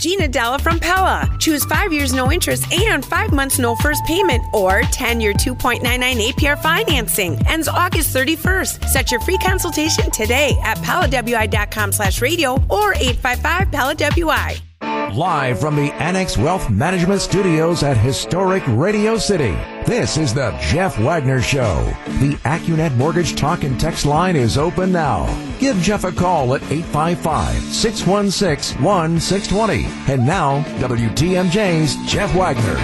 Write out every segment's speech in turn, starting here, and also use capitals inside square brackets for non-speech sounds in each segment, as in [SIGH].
Gina Della from Pella. Choose five years no interest and five months no first payment or 10 year 2.99 APR financing. Ends August 31st. Set your free consultation today at PellaWI.com slash radio or 855 Pella WI. Live from the Annex Wealth Management Studios at historic Radio City, this is the Jeff Wagner Show. The Accunet Mortgage Talk and Text line is open now. Give Jeff a call at 855-616-1620. And now, WTMJ's Jeff Wagner.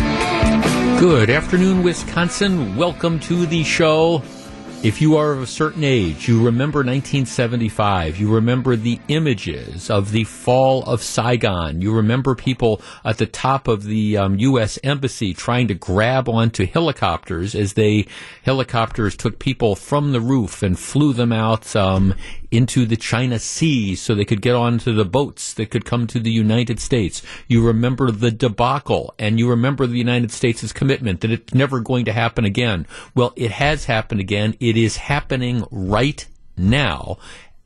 Good afternoon, Wisconsin. Welcome to the show. If you are of a certain age, you remember 1975, you remember the images of the fall of Saigon, you remember people at the top of the um, U.S. Embassy trying to grab onto helicopters as they, helicopters took people from the roof and flew them out um, into the China Sea so they could get onto the boats that could come to the United States. You remember the debacle and you remember the United States' commitment that it's never going to happen again. Well, it has happened again. It is happening right now.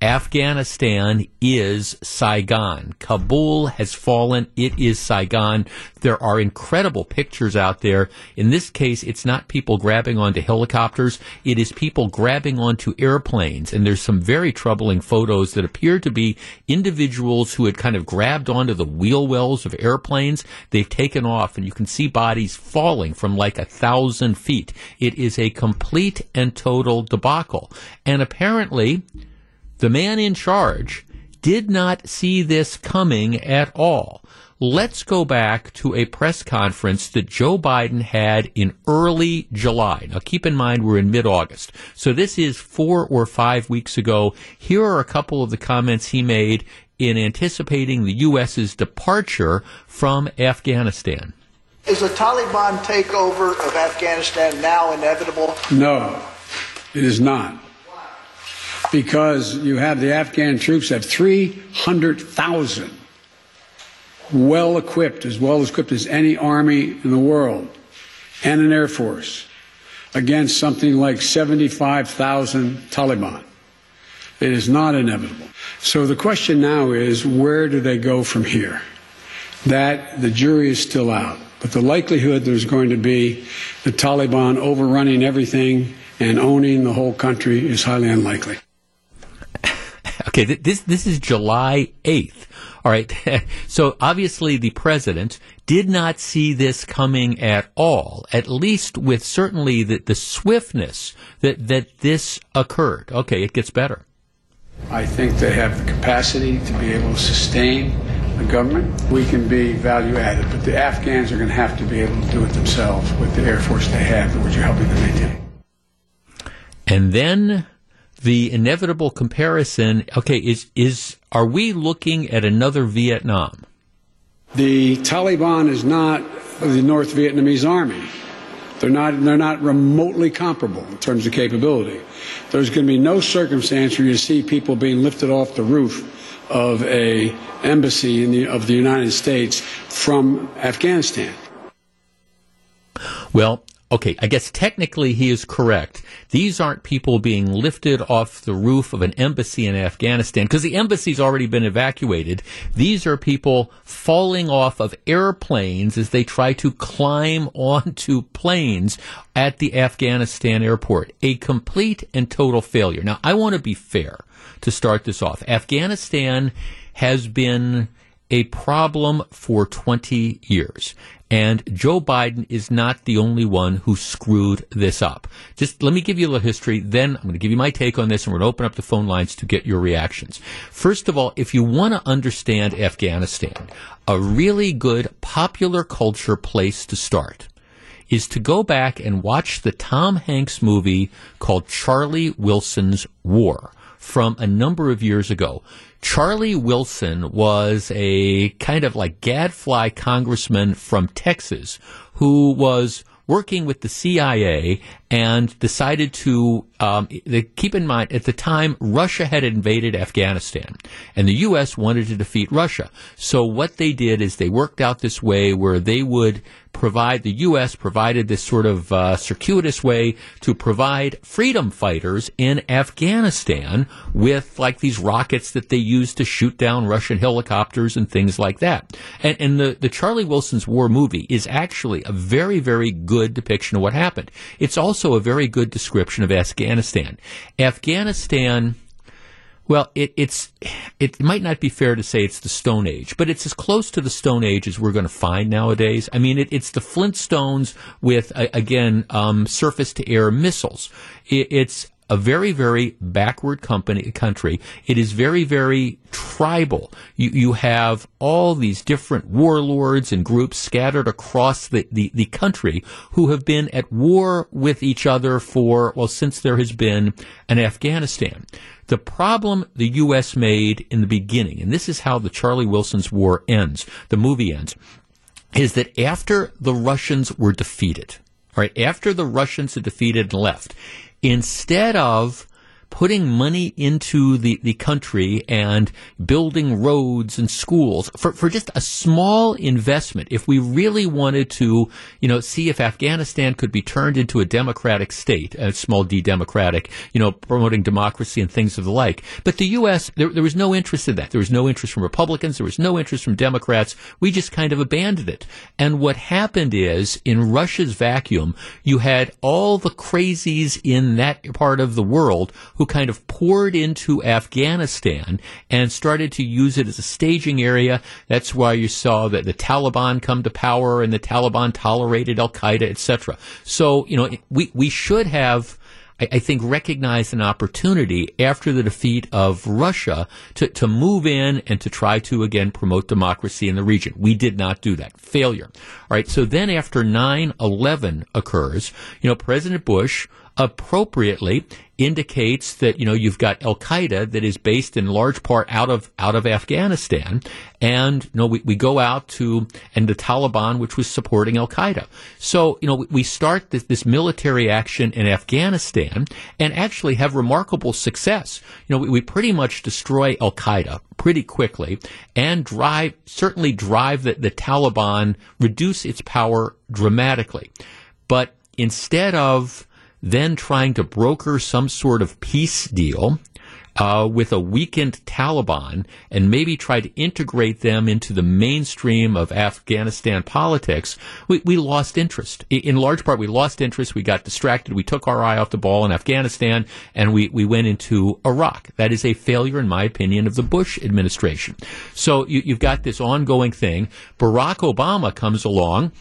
Afghanistan is Saigon. Kabul has fallen. It is Saigon. There are incredible pictures out there. In this case, it's not people grabbing onto helicopters. It is people grabbing onto airplanes. And there's some very troubling photos that appear to be individuals who had kind of grabbed onto the wheel wells of airplanes. They've taken off and you can see bodies falling from like a thousand feet. It is a complete and total debacle. And apparently, the man in charge did not see this coming at all. Let's go back to a press conference that Joe Biden had in early July. Now keep in mind we're in mid-August. So this is four or five weeks ago. Here are a couple of the comments he made in anticipating the U.S.'s departure from Afghanistan. Is a Taliban takeover of Afghanistan now inevitable? No, it is not because you have the Afghan troops have 300,000 well equipped, as well equipped as any army in the world, and an air force against something like 75,000 Taliban. It is not inevitable. So the question now is where do they go from here? That the jury is still out. But the likelihood there's going to be the Taliban overrunning everything and owning the whole country is highly unlikely. [LAUGHS] Okay, this this is July 8th. All right. [LAUGHS] so obviously the president did not see this coming at all, at least with certainly the, the swiftness that, that this occurred. Okay, it gets better. I think they have the capacity to be able to sustain the government. We can be value added, but the Afghans are going to have to be able to do it themselves with the Air Force they have, which you're helping them maintain. And then the inevitable comparison okay is is are we looking at another Vietnam? The Taliban is not the North Vietnamese army. They're not they're not remotely comparable in terms of capability. There's going to be no circumstance where you see people being lifted off the roof of a embassy the, of the United States from Afghanistan. Well okay, I guess technically he is correct. These aren't people being lifted off the roof of an embassy in Afghanistan because the embassy's already been evacuated. These are people falling off of airplanes as they try to climb [LAUGHS] onto planes at the Afghanistan airport. A complete and total failure. Now, I want to be fair to start this off. Afghanistan has been a problem for 20 years. And Joe Biden is not the only one who screwed this up. Just let me give you a little history, then I'm going to give you my take on this, and we're going to open up the phone lines to get your reactions. First of all, if you want to understand Afghanistan, a really good popular culture place to start is to go back and watch the Tom Hanks movie called Charlie Wilson's War from a number of years ago. Charlie Wilson was a kind of like gadfly congressman from Texas who was working with the CIA and decided to um, keep in mind at the time Russia had invaded Afghanistan and the U.S. wanted to defeat Russia. So what they did is they worked out this way where they would provide the U.S. provided this sort of uh, circuitous way to provide freedom fighters in Afghanistan with like these rockets that they use to shoot down Russian helicopters and things like that. And, and the, the Charlie Wilson's War movie is actually a very, very good depiction of what happened. It's also a very good description of Afghanistan. Afghanistan well, it, it's it might not be fair to say it's the Stone Age, but it's as close to the Stone Age as we're going to find nowadays. I mean, it, it's the Flintstones with again um, surface to air missiles. It, it's a very, very backward company, country. It is very, very tribal. You, you have all these different warlords and groups scattered across the, the, the country who have been at war with each other for, well, since there has been an Afghanistan. The problem the U.S. made in the beginning, and this is how the Charlie Wilson's War ends, the movie ends, is that after the Russians were defeated, right, after the Russians had defeated and left, instead of putting money into the, the country and building roads and schools for, for just a small investment. If we really wanted to, you know, see if Afghanistan could be turned into a democratic state, a small d democratic, you know, promoting democracy and things of the like. But the U.S., there, there was no interest in that. There was no interest from Republicans. There was no interest from Democrats. We just kind of abandoned it. And what happened is in Russia's vacuum, you had all the crazies in that part of the world who kind of poured into Afghanistan and started to use it as a staging area. That's why you saw that the Taliban come to power and the Taliban tolerated Al Qaeda, etc. So, you know, we, we should have I, think, recognized an opportunity after the defeat of Russia to, to move in and to try to again promote democracy in the region. We did not do that. Failure. All right. So then after 9-11 occurs, you know, President Bush appropriately indicates that you know you've got Al Qaeda that is based in large part out of out of Afghanistan, and you know we, we go out to and the Taliban, which was supporting Al Qaeda. So you know we start this, this military action in Afghanistan and actually have remarkable success. You know we, we pretty much destroy Al Qaeda pretty quickly and drive certainly drive the, the Taliban reduce its power dramatically, but instead of then trying to broker some sort of peace deal uh, with a weakened Taliban and maybe try to integrate them into the mainstream of Afghanistan politics, we, we lost interest. In large part, we lost interest. We got distracted. We took our eye off the ball in Afghanistan and we, we went into Iraq. That is a failure, in my opinion, of the Bush administration. So you, you've got this ongoing thing. Barack Obama comes along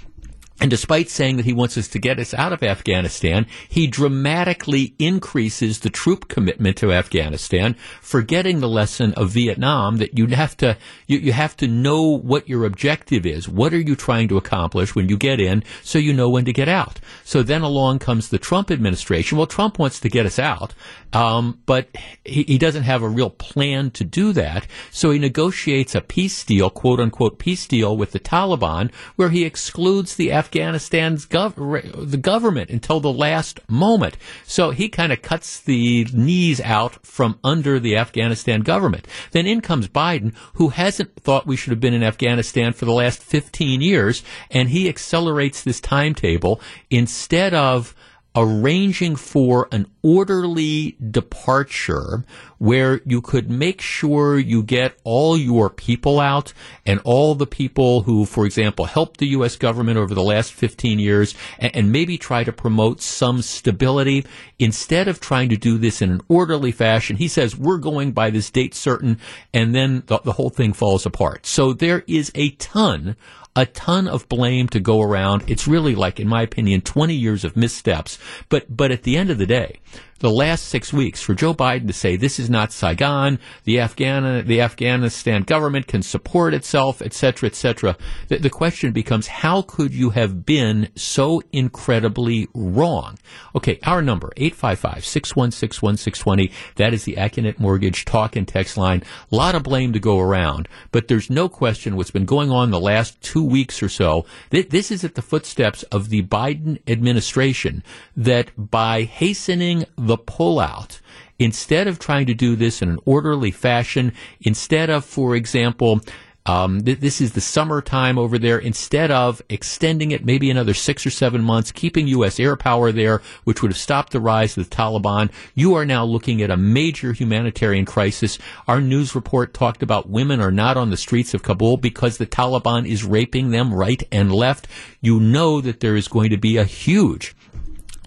and despite saying that he wants us to get us out of Afghanistan, he dramatically increases the troop commitment to Afghanistan, forgetting the lesson of Vietnam that you have to you, you have to know what your objective is. What are you trying to accomplish when you get in, so you know when to get out. So then along comes the Trump administration. Well, Trump wants to get us out, um, but he, he doesn't have a real plan to do that. So he negotiates a peace deal, quote unquote peace deal, with the Taliban, where he excludes the Afghan Afghanistan's gov- the government until the last moment. So he kind of cuts the knees out from under the Afghanistan government. Then in comes Biden, who hasn't thought we should have been in Afghanistan for the last 15 years, and he accelerates this timetable instead of arranging for an orderly departure where you could make sure you get all your people out and all the people who, for example, helped the U.S. government over the last 15 years and, and, maybe try to promote some stability instead of trying to do this in an orderly fashion. He says, we're going by this date certain, and then the, the whole thing falls apart. So there is a ton a ton of blame to go around. It's really like, in my opinion, 20 years of missteps. But, but at the end of the day, the last six weeks for Joe Biden to say this is not Saigon, the Afghan the Afghanistan government can support itself, etc., etc. The, the, question becomes how could you have been so incredibly wrong? Okay, our number 855-616-1620. That is the Accunet Mortgage talk and text line. A lot of blame to go around, but there's no question what's been going on the last two weeks or so. Th- this is at the footsteps of the Biden administration that by hastening pullout. Instead of trying to do this in an orderly fashion, instead of, for example, Um, th- this is the summertime over there. Instead of extending it maybe another six or seven months, keeping U.S. air power there, which would have stopped the rise of the Taliban, you are now looking at a major humanitarian crisis. Our news report talked about women are not on the streets of Kabul because the Taliban is raping them right and left. You know that there is going to be a huge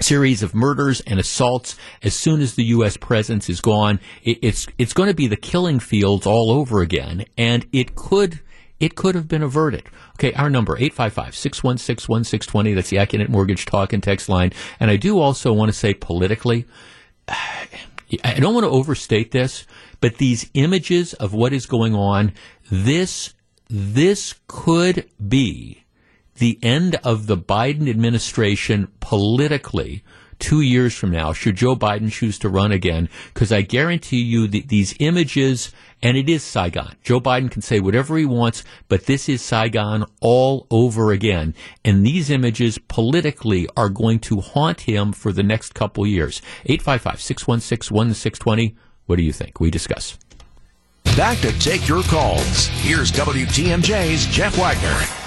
series of murders and assaults as soon as the U.S. presence is gone. It, it's it's going to be the killing fields all over again, and it could it could have been averted. Okay, our number 855-616-1620. That's the Accunet Mortgage Talk and Text line. And I do also want to say politically, [SIGHS] I don't want to overstate this, but these images of what is going on, this this could be the end of the Biden administration politically two years from now, should Joe Biden choose to run again, because I guarantee you that these images, and it is Saigon. Joe Biden can say whatever he wants, but this is Saigon all over again. And these images politically are going to haunt him for the next couple years. 855-616-1620. What do you think? We discuss. Back to take your calls. Here's WTMJ's Jeff Wagner.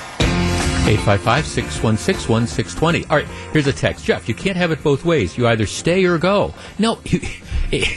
855 616 1620. All right, here's a text. Jeff, you can't have it both ways. You either stay or go. No, [LAUGHS] you,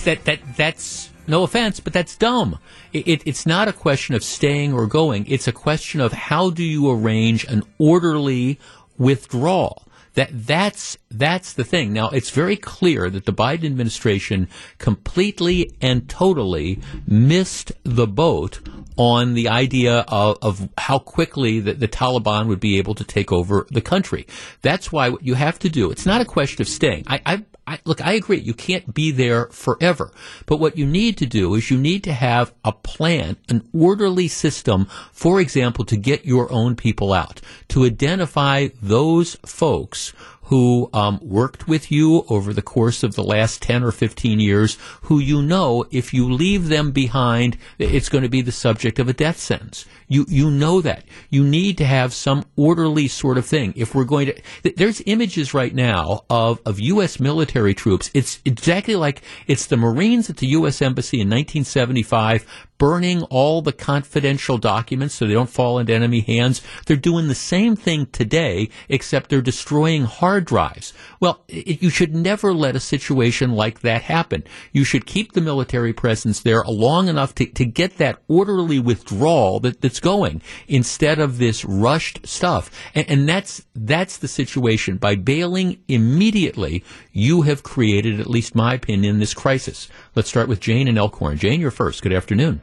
that, that, that's, no offense, but that's dumb. It, it's not a question of staying or going. It's a question of how do you arrange an orderly withdrawal. That that's that's the thing. Now it's very clear that the Biden administration completely and totally missed the boat on the idea of, of how quickly the, the, Taliban would be able to take over the country. That's why what you have to do. It's not a question of staying. I, I, I, look, I agree. You can't be there forever. But what you need to do is you need to have a plan, an orderly system, for example, to get your own people out, to identify those folks who um, worked with you over the course of the last 10 or 15 years, who you know if you leave them behind, it's going to be the subject of a death sentence. You, you know that. You need to have some orderly sort of thing. If we're going to, there's images right now of, of U.S. military troops. It's exactly like it's the Marines at the U.S. Embassy in 1975 burning all the confidential documents so they don't fall into enemy hands. They're doing the same thing today, except they're destroying hard drives. Well, it, you should never let a situation like that happen. You should keep the military presence there long enough to, to get that orderly withdrawal that, that's going instead of this rushed stuff. And, and that's, that's the situation. By bailing immediately, you have created, at least my opinion, this crisis. Let's start with Jane and Elkhorn. Jane, you're first. Good afternoon.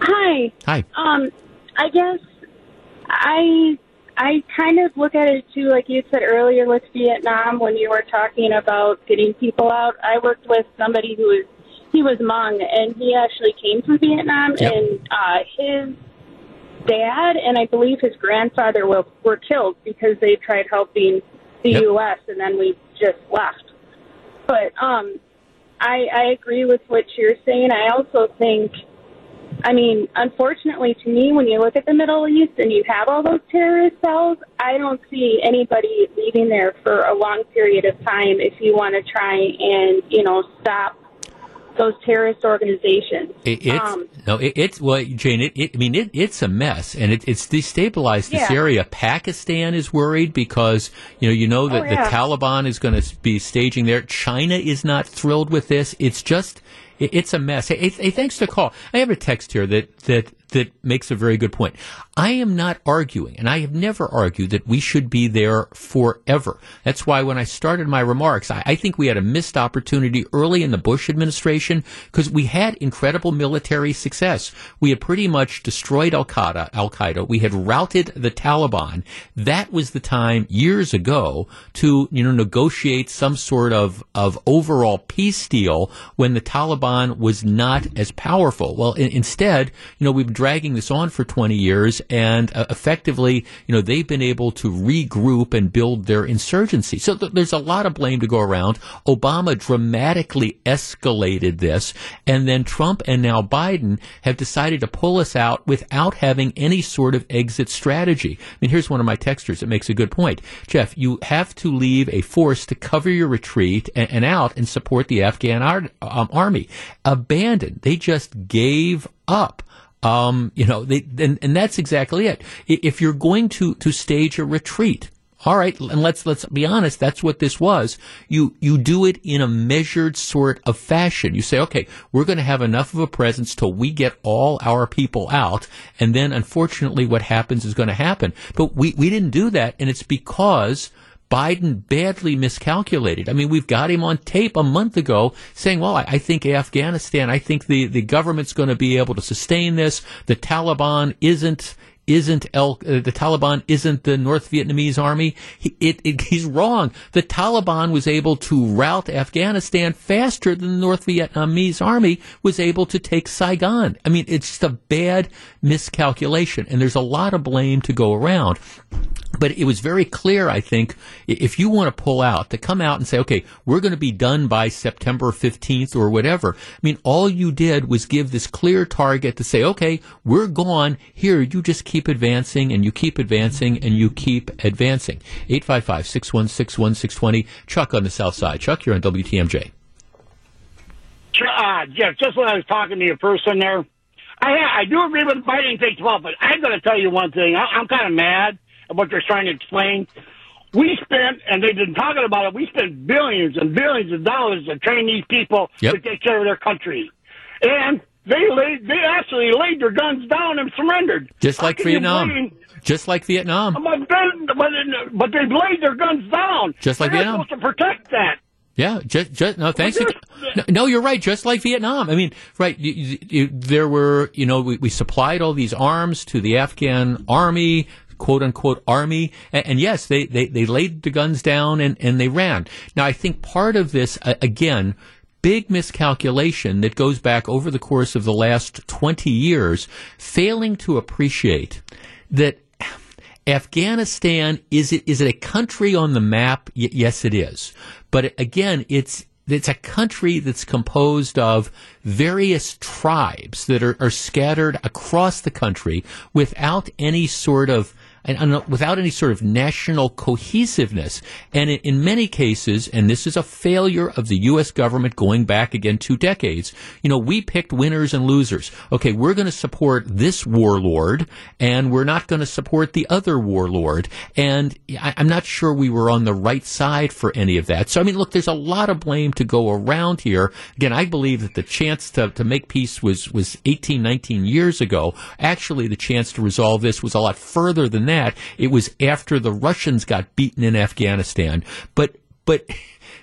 Hi. Hi. Um, I guess I I kind of look at it too, like you said earlier with Vietnam when you were talking about getting people out. I worked with somebody who was he was Hmong and he actually came from Vietnam Yep. and uh, his dad and I believe his grandfather were, were killed because they tried helping the Yep. U.S. and then we just left. But um, I, I agree with what you're saying. I also think I mean, unfortunately to me, when you look at the Middle East and you have all those terrorist cells, I don't see anybody leaving there for a long period of time if you want to try and, you know, stop those terrorist organizations. It, it's Um, no, it, it's well, Jane. It, it, I mean, it, it's a mess, and it, it's destabilized this Yeah. area. Pakistan is worried because you know, you know that Oh, yeah. the Taliban is going to be staging there. China is not thrilled with this. It's just, it's a mess. Hey, hey, thanks to call. I have a text here that that that makes a very good point. I am not arguing, and I have never argued that we should be there forever. That's why when I started my remarks, I, I think we had a missed opportunity early in the Bush administration because we had incredible military success. We had pretty much destroyed Al Qaeda. Al Qaeda. We had routed the Taliban. That was the time years ago to you know negotiate some sort of of overall peace deal when the Taliban was not as powerful. Well, in, instead, you know, we've dragging this on for 20 years, and uh, effectively, you know, they've been able to regroup and build their insurgency. So th- there's a lot of blame to go around. Obama dramatically escalated this, and then Trump and now Biden have decided to pull us out without having any sort of exit strategy. I mean, here's one of my texters that makes a good point. Jeff, you have to leave a force to cover your retreat and, and out and support the Afghan ar- um, army. Abandoned. They just gave up Um, you know, they, and, and that's exactly it. If you're going to, to stage a retreat, all right, and let's let's be honest. That's what this was. You you do it in a measured sort of fashion. You say, okay, we're going to have enough of a presence till we get all our people out, and then unfortunately, what happens is going to happen. But we we didn't do that, and it's because. Biden badly miscalculated. I mean, we've got him on tape a month ago saying, well, I, I think Afghanistan, I think the, the government's going to be able to sustain this. The Taliban isn't, isn't El, uh, the Taliban isn't the North Vietnamese army. He, it, it, [LAUGHS] he's wrong. The Taliban was able to rout Afghanistan faster than the North Vietnamese army was able to take Saigon. I mean, it's just a bad miscalculation, and there's a lot of blame to go around. But it was very clear, I think, if you want to pull out, to come out and say, okay, we're going to be done by September 15th or whatever. I mean, all you did was give this clear target to say, okay, we're gone. Here, you just keep advancing and you keep advancing and you keep advancing. 855 616 1620. Chuck on the South Side. Chuck, you're on WTMJ. Uh, Jeff, just when I was talking to your person there, I I do agree with Biden takes off, but I'm going to tell you one thing. I, I'm kind of mad what they're trying to explain. We spent, and they've been talking about it, we spent billions and billions of dollars to train these people Yep. to take care of their country. And they laid, they actually laid their guns down and surrendered. Just like Vietnam. Just like Vietnam. But, then, but, but they've laid their guns down. Just like They're Vietnam. supposed to protect that. Yeah, just, just no, thanks. No, no, you're right. Just like Vietnam. I mean, right. You, you, there were, you know, we, we supplied all these arms to the Afghan army, quote unquote army, and, and yes, they, they, they laid the guns down and, and they ran. Now, I think part of this, uh, again, big miscalculation that goes back over the course of the last 20 years, failing to appreciate that Afghanistan is it is it a country on the map? Y- yes, it is. But again, it's it's a country that's composed of various tribes that are, are scattered across the country without any sort of and, and uh, without any sort of national cohesiveness. And in, in many cases, and this is a failure of the U.S. government going back again two decades, you know, we picked winners and losers. Okay, we're going to support this warlord, and we're not going to support the other warlord. And I, I'm not sure we were on the right side for any of that. So, I mean, look, there's a lot of blame to go around here. Again, I believe that the chance to, to make peace was, was 18, 19 years ago. Actually, the chance to resolve this was a lot further than that. It was after the Russians got beaten in Afghanistan. But, but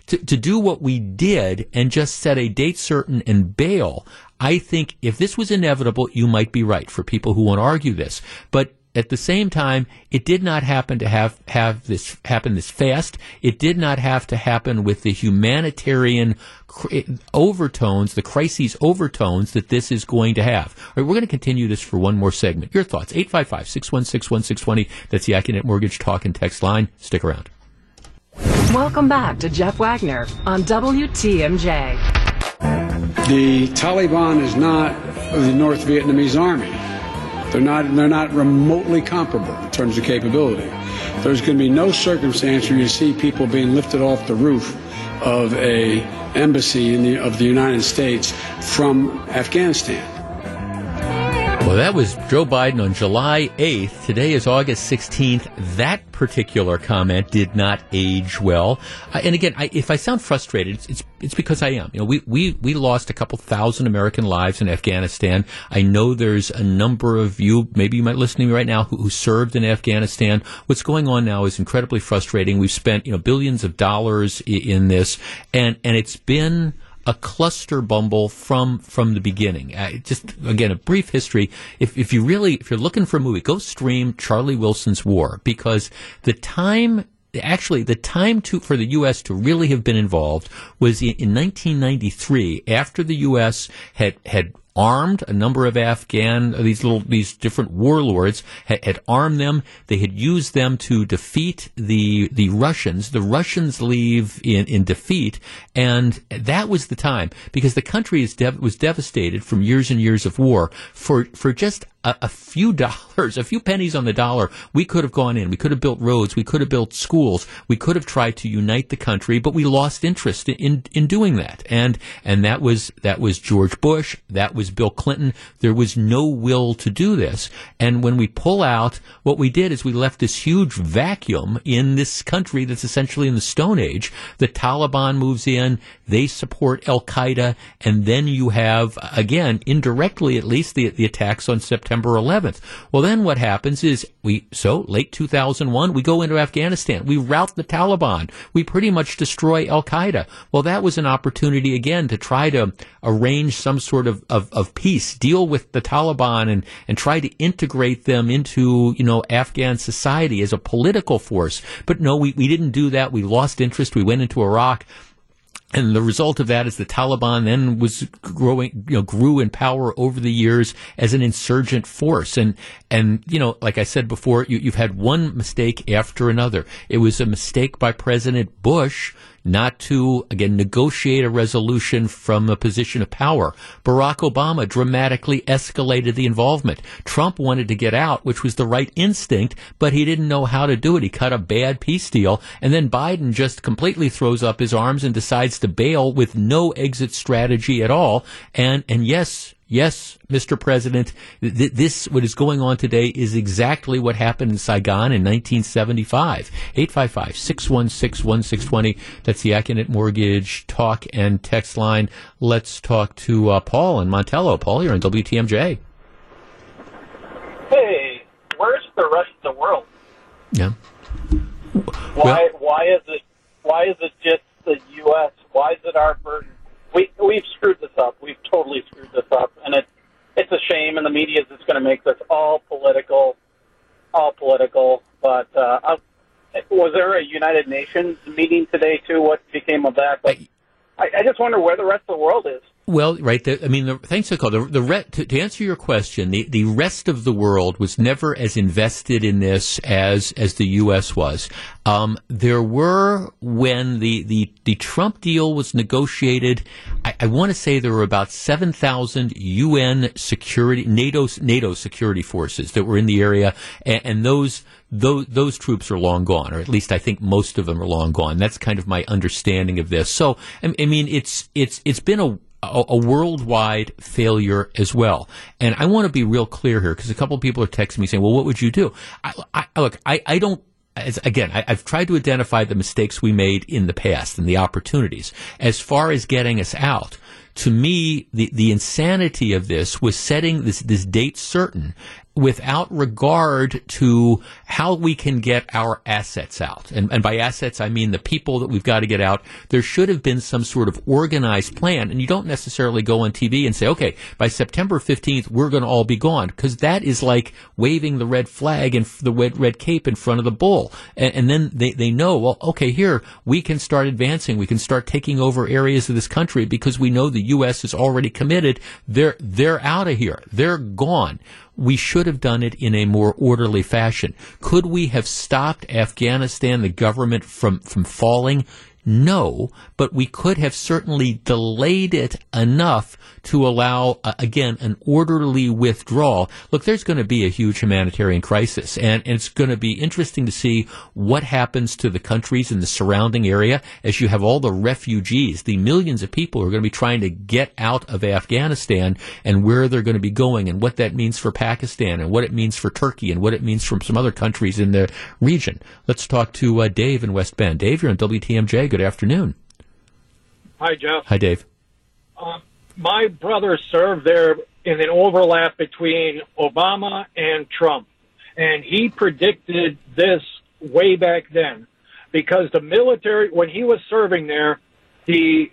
to, to do what we did and just set a date certain and bail, I think if this was inevitable, you might be right for people who want to argue this. But at the same time, it did not happen to have, have this happen this fast. It did not have to happen with the humanitarian cr- eh, overtones, the crises overtones that this is going to have. All right, we're going to continue this for one more segment. Your thoughts, 855-616-1620. That's the Accunet Mortgage Talk and Text line. Stick around. Welcome back to Jeff Wagner on WTMJ. The Taliban is not the North Vietnamese army. They're not, they're not remotely comparable in terms of capability. There's going to be no circumstance where you see people being lifted off the roof of a embassy the, of the United States from Afghanistan. Well, that was Joe Biden on July 8th. Today is August 16th. That particular comment did not age well. Uh, and again, I, if I sound frustrated, it's, it's it's because I am. You know, we, we, we lost a couple thousand American lives in Afghanistan. I know there's a number of you, maybe you might listen to me right now, who, who served in Afghanistan. What's going on now is incredibly frustrating. We've spent, you know, billions of dollars i- in this, and, and it's been a cluster bumble from from the beginning. Uh, just again, a brief history. If if you really if you're looking for a movie, go stream Charlie Wilson's War because the time. Actually, the time to for the U.S. to really have been involved was in, in 1993, after the U.S. had had armed a number of Afghan these little these different warlords had, had armed them. They had used them to defeat the the Russians. The Russians leave in, in defeat, and that was the time because the country is dev- was devastated from years and years of war. For for just a, few [LAUGHS] dollars, a few pennies on the dollar, we could have gone in. We could have built roads. We could have built schools. We could have tried to unite the country, but we lost interest in in doing that. And and that was that was George Bush. That was was Bill Clinton. There was no will to do this. And when we pull out, what we did is we left this huge vacuum in this country that's essentially in the Stone Age. The Taliban moves in, they support Al Qaeda, and then you have, again, indirectly at least, the, the attacks on September 11th. Well, then what happens is we, so late 2001, we go into Afghanistan. We rout the Taliban. We pretty much destroy Al Qaeda. Well, that was an opportunity again to try to arrange some sort of, of, of peace, deal with the Taliban and, and try to integrate them into, you know, Afghan society as a political force. But no, we, we didn't do that. We lost interest. We went into Iraq. And the result of that is the Taliban then was growing, you know, grew in power over the years as an insurgent force. And, and, you know, like I said before, you, you've had one mistake after another. It was a mistake by President Bush not to, again, negotiate a resolution from a position of power. Barack Obama dramatically escalated the involvement. Trump wanted to get out, which was the right instinct, but he didn't know how to do it. He cut a bad peace deal. And then Biden just completely throws up his arms and decides to bail with no exit strategy at all. And, and yes, Yes, Mr. President, th- this, what is going on today is exactly what happened in Saigon in 1975. 855-616-1620. That's the Accunet Mortgage talk and text line. Let's talk to uh, Paul in Montello. Paul, you're on WTMJ. Hey, where's the rest of the world? Yeah. Why, Well- why is it, why is it just the U.S.? Why is it our burden? We, we've screwed this up. We've totally screwed this up. And it, it's a shame, and the media is just going to make this all political, all political. But uh, I, was there a United Nations meeting today too? What became of that? But I, I just wonder where the rest of the world is. Well, right. The, I mean, the, thanks for the call. The, the re, to, to answer your question, the, the rest of the world was never as invested in this as as the U.S. was. Um, there were when the, the, the Trump deal was negotiated. I, I want to say there were about seven thousand UN security NATO NATO security forces that were in the area, and, and those those those troops are long gone, or at least I think most of them are long gone. That's kind of my understanding of this. So, I, I mean, it's it's it's been a a, a worldwide failure as well. And I want to be real clear here because a couple people are texting me saying, "Well, what would you do?" I, I, look, I, I don't. As, again, I, I've tried to identify the mistakes we made in the past and the opportunities. As far as getting us out, to me, the, the insanity of this was setting this, this date certain without regard to how we can get our assets out. And, and by assets, I mean the people that we've got to get out. There should have been some sort of organized plan. And you don't necessarily go on TV and say, okay, by September 15th, we're going to all be gone. Because that is like waving the red flag and the red, red cape in front of the bull. And, and then they, they know, well, okay, here, we can start advancing. We can start taking over areas of this country because we know the U.S. is already committed. They're, they're out of here. They're gone we should have done it in a more orderly fashion. Could we have stopped Afghanistan, the government, from, from falling? No, but we could have certainly delayed it enough to allow, uh, again, an orderly withdrawal. Look, there's going to be a huge humanitarian crisis, and, and it's going to be interesting to see what happens to the countries in the surrounding area as you have all the refugees, the millions of people who are going to be trying to get out of Afghanistan and where they're going to be going and what that means for Pakistan and what it means for Turkey and what it means from some other countries in the region. Let's talk to uh, Dave in West Bend. Dave, you're on WTMJ. Good afternoon. Hi, Jeff. Hi, Dave. Uh, my brother served there in an overlap between Obama and Trump, and he predicted this way back then because the military, when he was serving there, the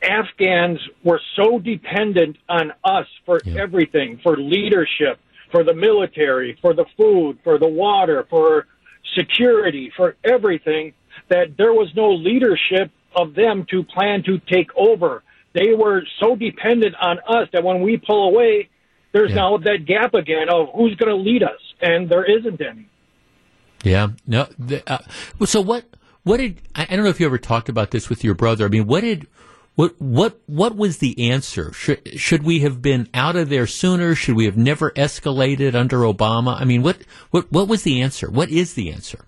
Afghans were so dependent on us for everything, for leadership, for the military, for the food, for the water, for security, for everything, that there was no leadership of them to plan to take over. They were so dependent on us that when we pull away, there's now that gap again of who's going to lead us, and there isn't any. Yeah. No. The, uh, so what? What did I, I don't know if you ever talked about this with your brother. I mean, what did what what what was the answer? Should should we have been out of there sooner? Should we have never escalated under Obama? I mean, what what what was the answer? What is the answer?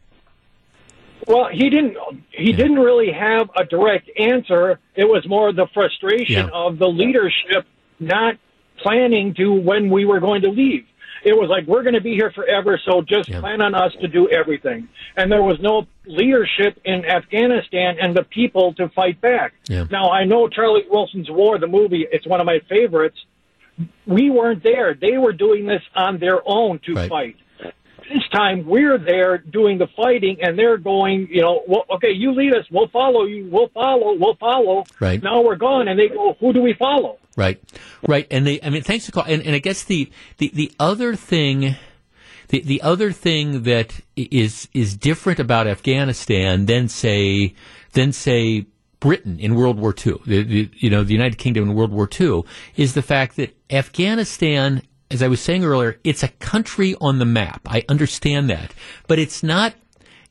Well, he didn't. He didn't really have a direct answer. It was more the frustration Yeah. of the leadership not planning to when we were going to leave. It was like we're going to be here forever, so just Yeah. plan on us to do everything. And there was no leadership in Afghanistan and the people to fight back. Yeah. Now I know Charlie Wilson's War, the movie. It's one of my favorites. We weren't there. They were doing this on their own to Right. fight this time we're there doing the fighting and they're going, you know, well, okay, you lead us, we'll follow you, we'll follow, we'll follow. Right. Now we're gone and they go, who do we follow? Right, right, and they. I mean, thanks for call. And, and I guess the, the the other thing, the the other thing that is is different about Afghanistan than say than say Britain in World War II, the, the, you know, the United Kingdom in World War II, is the fact that Afghanistan. As I was saying earlier, it's a country on the map. I understand that, but it's not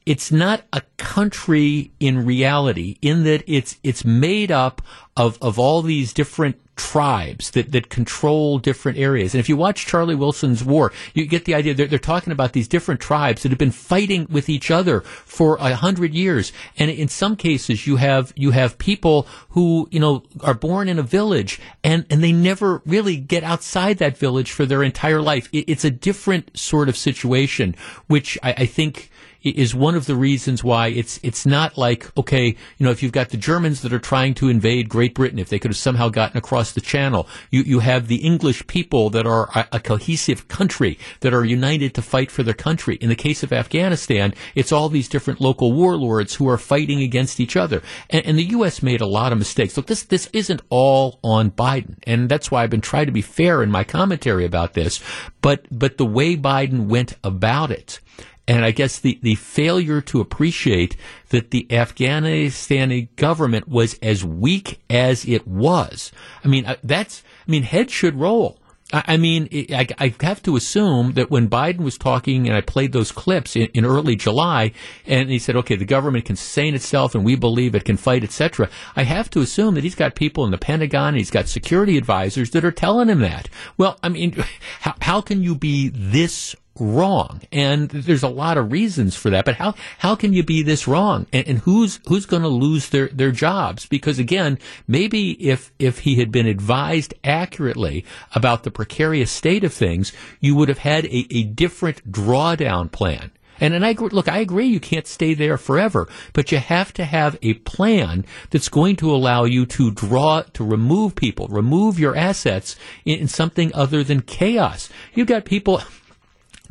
it's not a country in reality in that it's it's made up of of all these different tribes that, that control different areas. And if you watch Charlie Wilson's War, you get the idea they're, they're talking about these different tribes that have been fighting with each other for a hundred years. And in some cases you have you have people who, you know, are born in a village and, and they never really get outside that village for their entire life. It, it's a different sort of situation, which I, I think is one of the reasons why it's it's not like okay, you know, if you've got the Germans that are trying to invade Great Britain, if they could have somehow gotten across the Channel, you you have the English people that are a, a cohesive country that are united to fight for their country. In the case of Afghanistan, it's all these different local warlords who are fighting against each other, and, and the U.S. made a lot of mistakes. Look, this this isn't all on Biden, and that's why I've been trying to be fair in my commentary about this. But but the way Biden went about it. And I guess the, the failure to appreciate that the Afghanistani government was as weak as it was. I mean, uh, that's, I mean, heads should roll. I, mean, I, have to assume that when Biden was talking, and I played those clips in, early July, and he said, okay, the government can sustain itself and we believe it can fight, etc. I have to assume that he's got people in the Pentagon he's got security advisors that are telling him that. Well, I mean, [LAUGHS] how can you be this wrong. And there's a lot of reasons for that but how how can you be this wrong? And, and who's who's going to lose their their jobs? Because again maybe if if he had been advised accurately about the precarious state of things you would have had a, a different drawdown plan. And, and I look, I agree you can't stay there forever, but you have to have a plan that's going to allow you to draw, to remove people, remove your assets in, in something other than chaos. You've got people,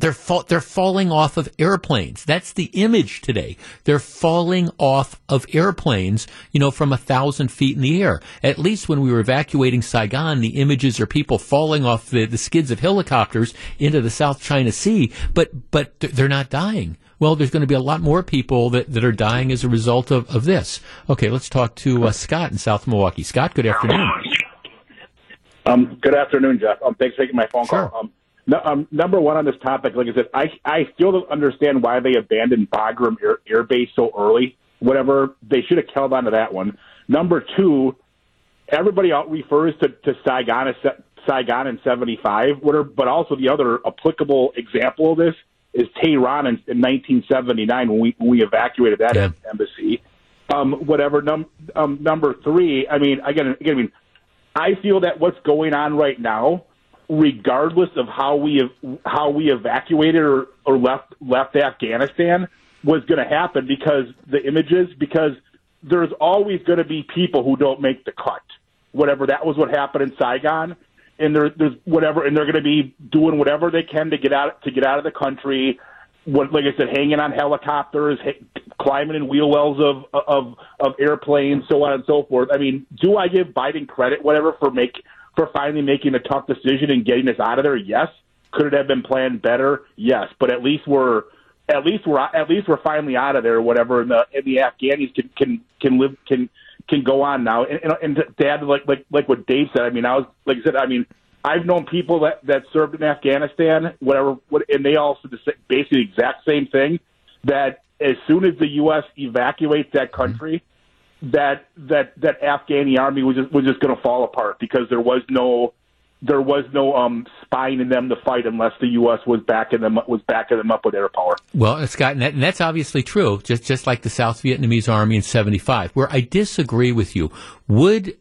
they're fa- they're falling off of airplanes. That's the image today. They're falling off of airplanes, you know, from a thousand feet in the air. At least when we were evacuating Saigon, the images are people falling off the, the skids of helicopters into the South China Sea, but but they're not dying. Well, there's going to be a lot more people that, that are dying as a result of, of this. Okay, let's talk to uh, Scott in South Milwaukee. Scott, good afternoon. Um, good afternoon, Jeff. Um, thanks for taking my phone Sure. call. Um, no, um, number one on this topic, like I said, I I still don't understand why they abandoned Bagram Air, Air Base so early. Whatever, they should have held on to that one. Number two, everybody out refers to, to Saigon as Saigon in '75, whatever, but also the other applicable example of this is Tehran in, in 1979 when we when we evacuated that Yeah. embassy. Um, whatever. Num, um, number three, I mean, again, again, I mean, I feel that what's going on right now, regardless of how we how we evacuated or, or left left Afghanistan, was going to happen because the images because there's always going to be people who don't make the cut. Whatever that was what happened in Saigon, and there, there's whatever, and they're going to be doing whatever they can to get out to get out of the country. What, like I said, hanging on helicopters, ha- climbing in wheel wells of of of airplanes, so on and so forth. I mean, do I give Biden credit, whatever, for make for finally making a tough decision and getting us out of there? Yes. Could it have been planned better? Yes. But at least we're at least we're at least we're finally out of there. Whatever, and the and the Afghanis can can can live can can go on now. And and, and to add like like like what Dave said, I mean, I was like I said, I mean. I've known people that, that served in Afghanistan, whatever, what, and they all said the basically the exact same thing. That as soon as the U.S. evacuates that country, that that that Afghani army was just, was just going to fall apart because there was no there was no um, spine in them to fight unless the U.S. was backing them was backing them up with air power. Well, Scott, and, that, and that's obviously true. Just just like the South Vietnamese army in '75, where I disagree with you. Would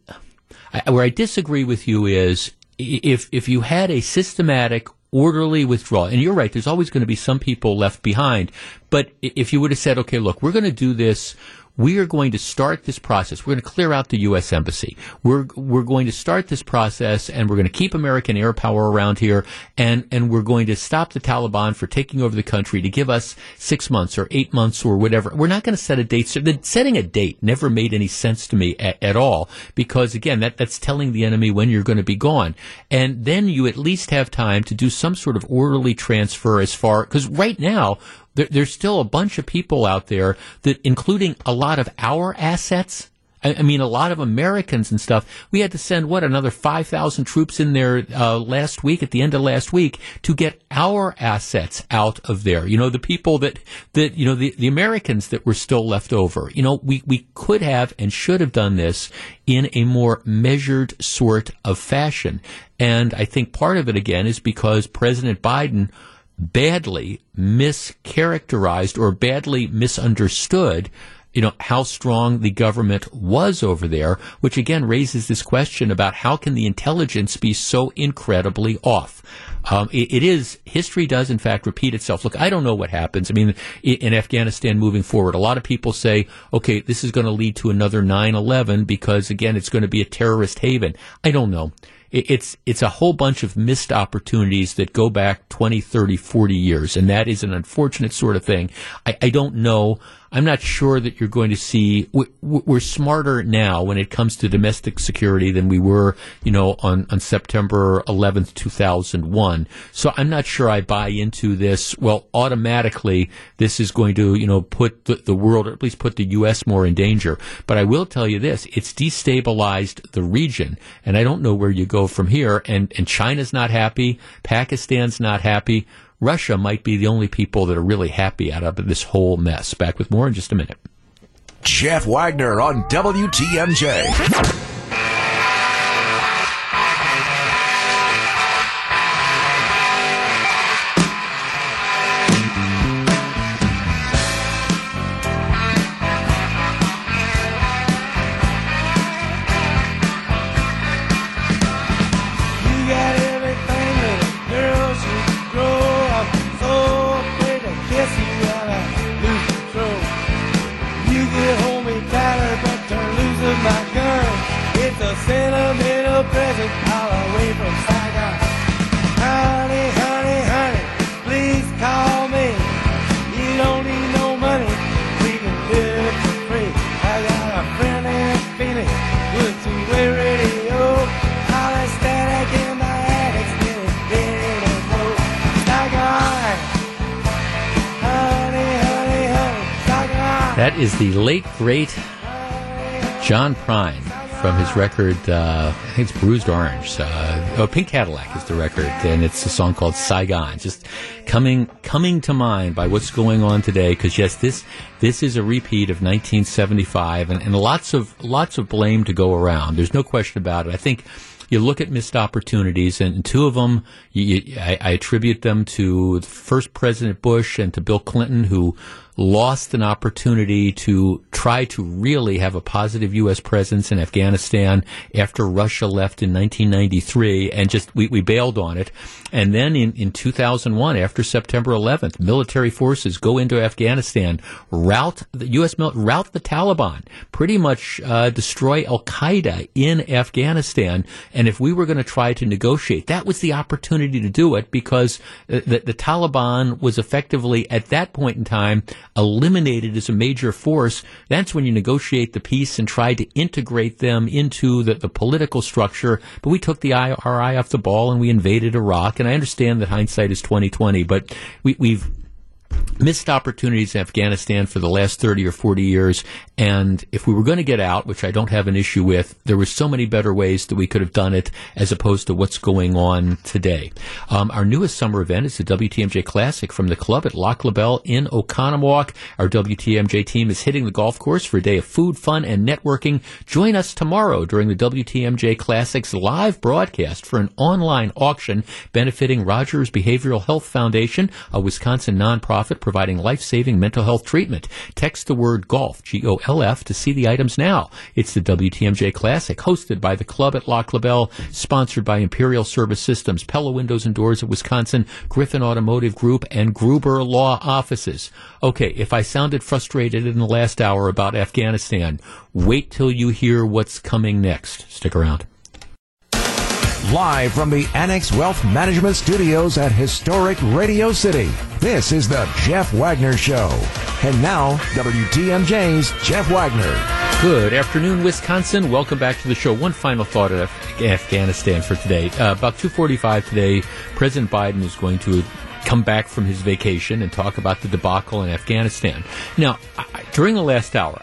I, where I disagree with you is if if you had a systematic orderly withdrawal. And you're right, there's always going to be some people left behind. But if you would have said, okay, look, we're going to do this we are going to start this process. We're going to clear out the U.S. Embassy. We're, we're going to start this process and we're going to keep American air power around here and, and we're going to stop the Taliban for taking over the country to give us six months or eight months or whatever. We're not going to set a date. So the, setting a date never made any sense to me at, at all because again, that, that's telling the enemy when you're going to be gone. And then you at least have time to do some sort of orderly transfer as far, because right now, there, there's still a bunch of people out there that, including a lot of our assets, I, mean, a lot of Americans and stuff. We had to send what another five thousand troops in there uh, last week, at the end of last week, to get our assets out of there. You know, the people that that you know the the Americans that were still left over. You know, we we could have and should have done this in a more measured sort of fashion. And I think part of it again is because President Biden badly mischaracterized or badly misunderstood you know how strong the government was over there which again raises this question about how can the intelligence be so incredibly off? Um, it, it is history does in fact repeat itself. Look i don't know what happens. I mean in afghanistan moving forward a lot of people say okay this is going to lead to another 9-11 because again it's going to be a terrorist haven. I don't know it's it's a whole bunch of missed opportunities that go back 20, 30, 40 years, and that is an unfortunate sort of thing. I, I don't know I'm not sure that you're going to see. We're smarter now when it comes to domestic security than we were, you know, on, on September 11th, 2001. So I'm not sure I buy into this. Well, automatically, this is going to, you know, put the, the world, or at least put the U.S. more in danger. But I will tell you this: it's destabilized the region, and I don't know where you go from here. And and China's not happy. Pakistan's not happy. Russia might be the only people that are really happy out of this whole mess. Back with more in just a minute. Jeff Wagner on WTMJ. That is the late, great John Prine from his record, uh, I think it's Bruised Orange. Uh, oh, Pink Cadillac is the record, and it's a song called Saigon. Just coming coming to mind by what's going on today, because yes, this this is a repeat of 1975, and, and lots of lots of blame to go around. There's no question about it. I think you look at missed opportunities, and two of them, you, you, I, I, attribute them to first President Bush and to Bill Clinton, who lost an opportunity to try to really have a positive U.S. presence in Afghanistan after Russia left in 1993, and just we, we bailed on it. And then in, in 2001, after September 11th, military forces go into Afghanistan, rout the U.S. Mil- rout the Taliban, pretty much uh, destroy Al Qaeda in Afghanistan. And if we were going to try to negotiate, that was the opportunity to do it because uh, the, the Taliban was effectively at that point in time eliminated as a major force, that's when you negotiate the peace and try to integrate them into the, the political structure. But we took the eye, our eye off the ball and we invaded Iraq. And I understand that hindsight is twenty twenty, but we, we've missed opportunities in Afghanistan for the last 30 or 40 years. And if we were going to get out, which I don't have an issue with, there were so many better ways that we could have done it as opposed to what's going on today. Um, our newest summer event is the WTMJ Classic from the club at Lac La Belle in Oconomowoc. Our WTMJ team is hitting the golf course for a day of food, fun, and networking. Join us tomorrow during the WTMJ Classic's live broadcast for an online auction benefiting Rogers Behavioral Health Foundation, a Wisconsin nonprofit nonprofit providing life-saving mental health treatment. Text the word golf, G-O-L-F, to see the items now. It's the WTMJ Classic, hosted by the club at Lac La Belle, sponsored by Imperial Service Systems, Pella Windows and Doors of Wisconsin, Griffin Automotive Group, and Gruber Law Offices. Okay, if I sounded frustrated in the last hour about Afghanistan, wait till you hear what's coming next. Stick around. Live from the Annex Wealth Management Studios at historic Radio City, this is the Jeff Wagner Show. And now, WTMJ's Jeff Wagner. Good afternoon, Wisconsin. Welcome back to the show. One final thought of Afghanistan for today. Uh, about 2.45 today, President Biden is going to come back from his vacation and talk about the debacle in Afghanistan. Now, I, during the last hour,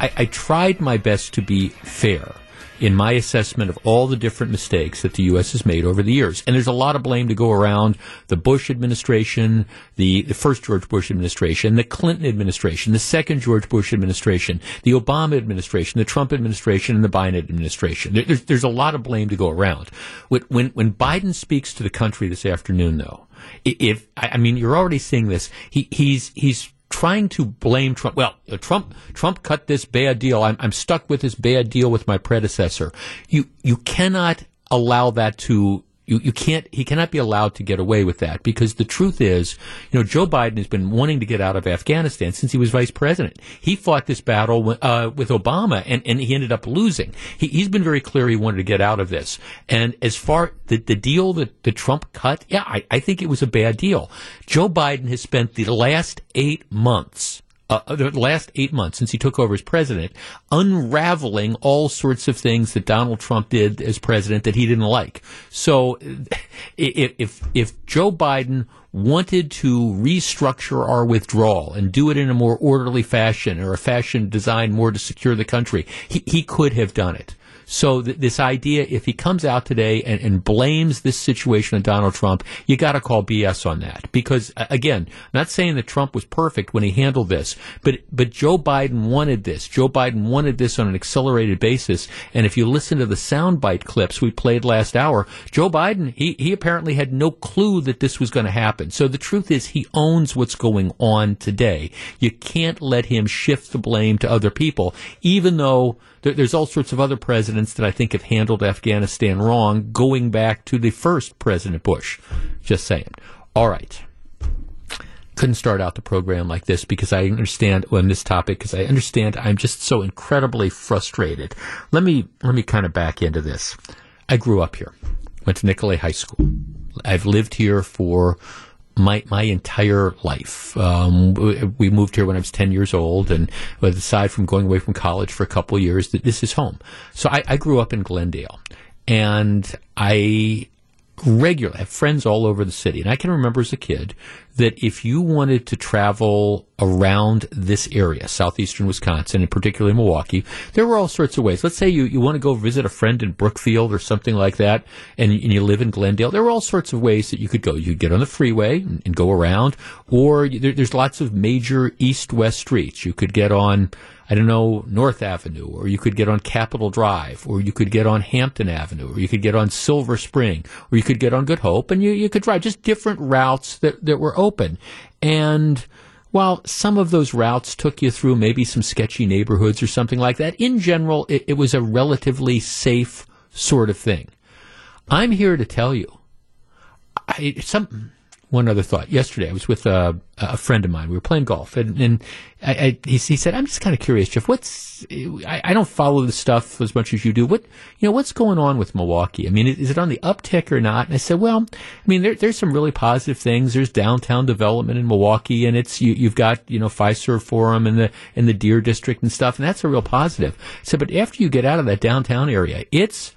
I, I tried my best to be fair in my assessment of all the different mistakes that the U.S. has made over the years. And there's a lot of blame to go around the Bush administration, the, the first George Bush administration, the Clinton administration, the second George Bush administration, the Obama administration, the Trump administration, and the Biden administration. There, there's, there's a lot of blame to go around. When, when Biden speaks to the country this afternoon, though, if, I mean, you're already seeing this, he, he's, he's trying to blame Trump. Well, Trump Trump cut this bad deal. I'm, I'm stuck with this bad deal with my predecessor. You you cannot allow that to you, you can't, he cannot be allowed to get away with that because the truth is, you know, Joe Biden has been wanting to get out of Afghanistan since he was vice president. He fought this battle uh, with Obama and, and he ended up losing. He, he's been very clear he wanted to get out of this. And as far the, the deal that, that Trump cut, yeah, I, I think it was a bad deal. Joe Biden has spent the last eight months uh, the last eight months since he took over as president, unraveling all sorts of things that Donald Trump did as president that he didn't like. So, if if, if Joe Biden wanted to restructure our withdrawal and do it in a more orderly fashion or a fashion designed more to secure the country, he, he could have done it. So th- this idea, if he comes out today and, and blames this situation on Donald Trump, you got to call BS on that. Because again, not saying that Trump was perfect when he handled this, but but Joe Biden wanted this. Joe Biden wanted this on an accelerated basis. And if you listen to the soundbite clips we played last hour, Joe Biden he he apparently had no clue that this was going to happen. So the truth is, he owns what's going on today. You can't let him shift the blame to other people, even though there, there's all sorts of other presidents that I think have handled Afghanistan wrong, going back to the first President Bush. Just saying. All right couldn't start out the program like this because I understand on this topic because I understand I'm just so incredibly frustrated. Let me let me kind of back into this. I grew up here, went to Nicolet High School. I've lived here for my my entire life. Um, we moved here when I was ten years old, and aside from going away from college for a couple of years, this is home. So I, I grew up in Glendale, and I regularly have friends all over the city. And I can remember as a kid that if you wanted to travel around this area, southeastern Wisconsin, and particularly Milwaukee, there were all sorts of ways. Let's say you, you want to go visit a friend in Brookfield or something like that, and, and you live in Glendale. There were all sorts of ways that you could go. You could get on the freeway and, and go around, or there, there's lots of major east-west streets. You could get on I don't know, North Avenue, or you could get on Capitol Drive, or you could get on Hampton Avenue, or you could get on Silver Spring, or you could get on Good Hope, and you, you could drive just different routes that, that were open. And while some of those routes took you through maybe some sketchy neighborhoods or something like that, in general, it, it was a relatively safe sort of thing. I'm here to tell you, I, some, one other thought. Yesterday, I was with a, a friend of mine. We were playing golf, and, and I, I, he, he, said, "I'm just kind of curious, Jeff. What's I, I, don't follow the stuff as much as you do. What you know? What's going on with Milwaukee? I mean, is it on the uptick or not?" And I said, "Well, I mean, there, there's some really positive things. There's downtown development in Milwaukee, and it's you, have got you know Fiserv Forum and the and the Deer District and stuff, and that's a real positive." I said, "But after you get out of that downtown area, it's,"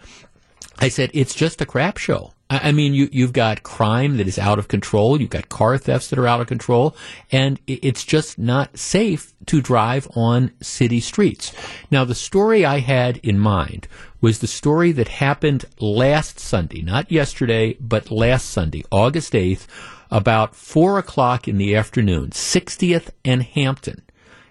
I said, "it's just a crap show." I mean, you, you've got crime that is out of control. You've got car thefts that are out of control. And it's just not safe to drive on city streets. Now, the story I had in mind was the story that happened last Sunday, not yesterday, but last Sunday, August 8th, about 4 o'clock in the afternoon, 60th and Hampton.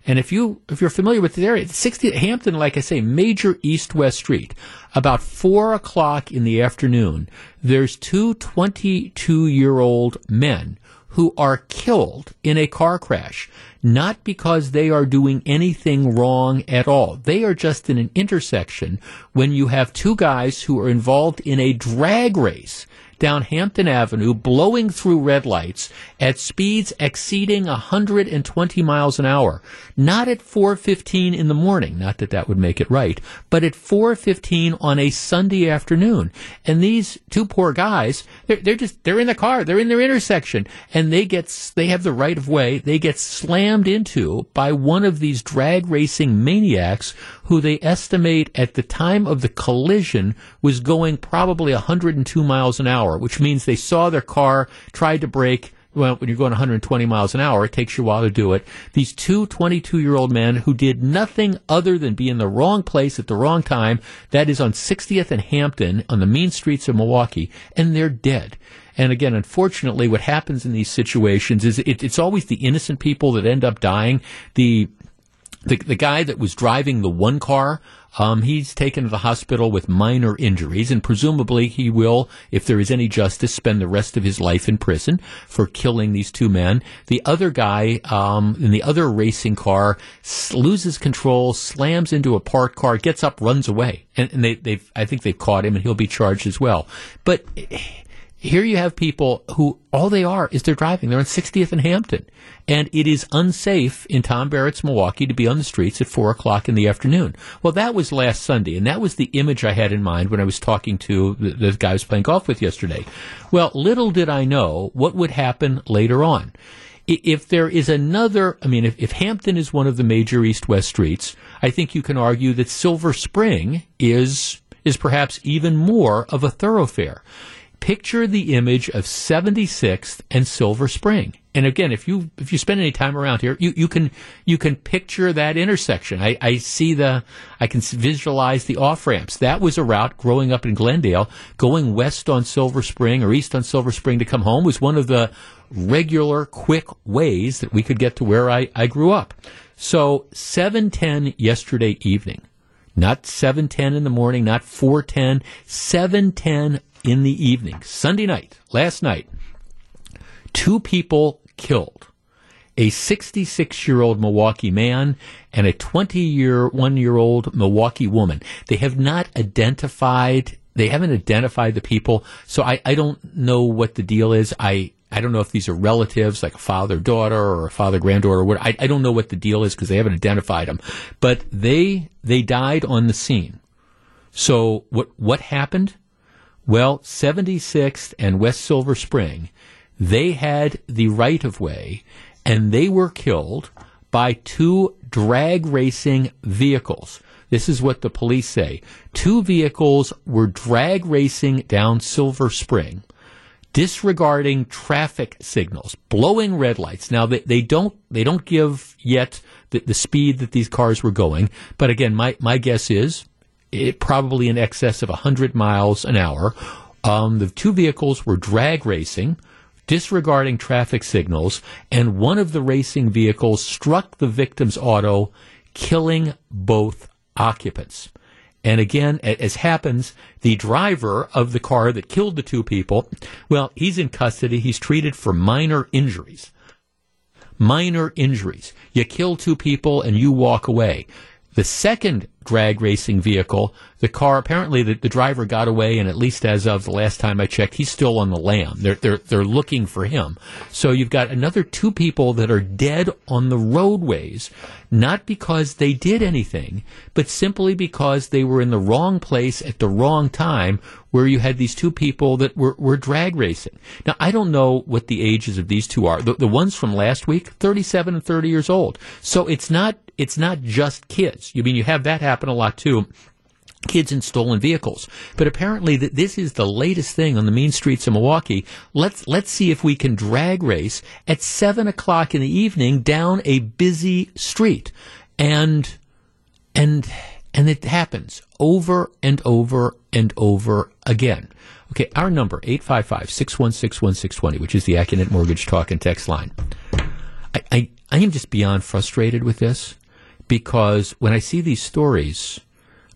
And if you if you're familiar with the area, 60 Hampton, like I say, major east-west street. About four o'clock in the afternoon, there's two 22-year-old men who are killed in a car crash, not because they are doing anything wrong at all. They are just in an intersection when you have two guys who are involved in a drag race down Hampton Avenue, blowing through red lights at speeds exceeding 120 miles an hour. Not at 4:15 in the morning, not that that would make it right, but at 4:15 on a Sunday afternoon. And these two poor guys, they're, they're just they're in the car, they're in their intersection, and they get they have the right of way. They get slammed into by one of these drag racing maniacs who they estimate at the time of the collision was going probably 102 miles an hour, which means they saw their car, tried to brake. Well, when you're going 120 miles an hour, it takes you a while to do it. These two 22 year old men who did nothing other than be in the wrong place at the wrong time, that is on 60th and Hampton on the mean streets of Milwaukee, and they're dead. And again, unfortunately, what happens in these situations is it, it's always the innocent people that end up dying. The the, the guy that was driving the one car, um, he's taken to the hospital with minor injuries, and presumably he will, if there is any justice, spend the rest of his life in prison for killing these two men. The other guy um, in the other racing car loses control, slams into a parked car, gets up, runs away, and, and they, they've I think they've caught him, and he'll be charged as well. But here you have people who all they are is they're driving. They're on 60th and Hampton. And it is unsafe in Tom Barrett's Milwaukee to be on the streets at 4 o'clock in the afternoon. Well, that was last Sunday, and that was the image I had in mind when I was talking to the, the guy I was playing golf with yesterday. Well, little did I know what would happen later on. If there is another, I mean, if, if Hampton is one of the major east-west streets, I think you can argue that Silver Spring is is perhaps even more of a thoroughfare picture the image of 76th and Silver Spring. And again, if you if you spend any time around here, you, you can you can picture that intersection. I, I see the I can visualize the off ramps. That was a route growing up in Glendale, going west on Silver Spring or east on Silver Spring to come home was one of the regular quick ways that we could get to where I, I grew up. So 710 yesterday evening. Not 710 in the morning, not 410, 710 in the evening, Sunday night, last night, two people killed. A 66 year old Milwaukee man and a 20 year, one year old Milwaukee woman. They have not identified, they haven't identified the people. So I, I don't know what the deal is. I, I don't know if these are relatives, like a father daughter or a father granddaughter. What I, I don't know what the deal is because they haven't identified them. But they they died on the scene. So what what happened? Well, 76th and West Silver Spring, they had the right of way, and they were killed by two drag racing vehicles. This is what the police say. Two vehicles were drag racing down Silver Spring disregarding traffic signals, blowing red lights. Now they, they don't they don't give yet the, the speed that these cars were going, but again, my my guess is it probably in excess of 100 miles an hour. Um, the two vehicles were drag racing, disregarding traffic signals, and one of the racing vehicles struck the victim's auto, killing both occupants. And again, as happens, the driver of the car that killed the two people, well, he's in custody. He's treated for minor injuries. Minor injuries. You kill two people and you walk away. The second drag racing vehicle, the car apparently the, the, driver got away, and at least as of the last time I checked, he's still on the lam. They're they're they're looking for him. So you've got another two people that are dead on the roadways, not because they did anything, but simply because they were in the wrong place at the wrong time, where you had these two people that were, were drag racing. Now I don't know what the ages of these two are. The, the ones from last week, thirty-seven and thirty years old. So it's not it's not just kids. You mean you have that happen a lot too kids in stolen vehicles. But apparently this is the latest thing on the mean streets of Milwaukee. Let's let's see if we can drag race at seven o'clock in the evening down a busy street. And and and it happens over and over and over again. Okay, our number, 855-616-1620, which is the Accunet Mortgage Talk and Text line. I, I, I am just beyond frustrated with this because when I see these stories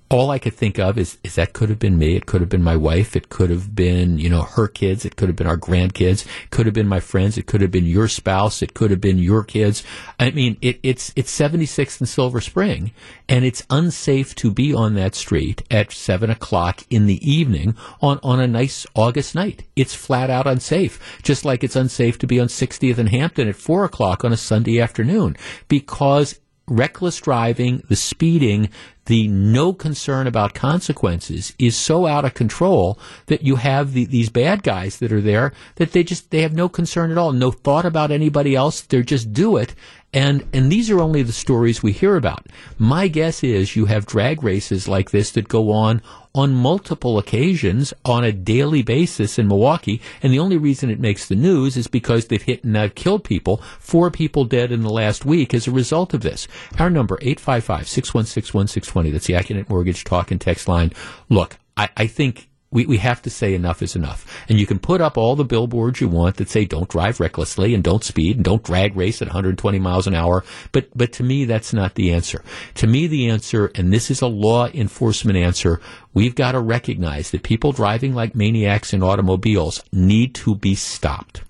all I could think of is, is that could have been me. It could have been my wife. It could have been, you know, her kids. It could have been our grandkids. It could have been my friends. It could have been your spouse. It could have been your kids. I mean, it, it's, it's 76th and Silver Spring and it's unsafe to be on that street at seven o'clock in the evening on, on a nice August night. It's flat out unsafe. Just like it's unsafe to be on 60th and Hampton at four o'clock on a Sunday afternoon because reckless driving, the speeding, the no concern about consequences is so out of control that you have the, these bad guys that are there that they just they have no concern at all, no thought about anybody else. They just do it, and and these are only the stories we hear about. My guess is you have drag races like this that go on on multiple occasions on a daily basis in Milwaukee. And the only reason it makes the news is because they've hit and uh, killed people. Four people dead in the last week as a result of this. Our number, 855-616-1620. That's the Accunet Mortgage Talk and Text line. Look, I, I think we, we have to say enough is enough. And you can put up all the billboards you want that say don't drive recklessly and don't speed and don't drag race at 120 miles an hour. But, but to me, that's not the answer. To me, the answer, and this is a law enforcement answer, we've got to recognize that people driving like maniacs in automobiles need to be stopped.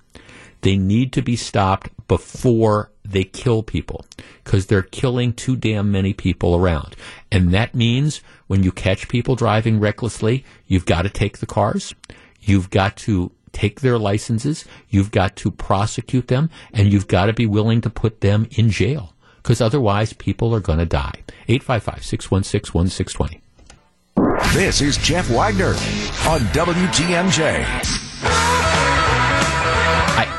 They need to be stopped before they kill people because they're killing too damn many people around. And that means when you catch people driving recklessly, you've got to take the cars. You've got to take their licenses. You've got to prosecute them and you've got to be willing to put them in jail because otherwise people are going to die. 855 616 1620. This is Jeff Wagner on WTMJ.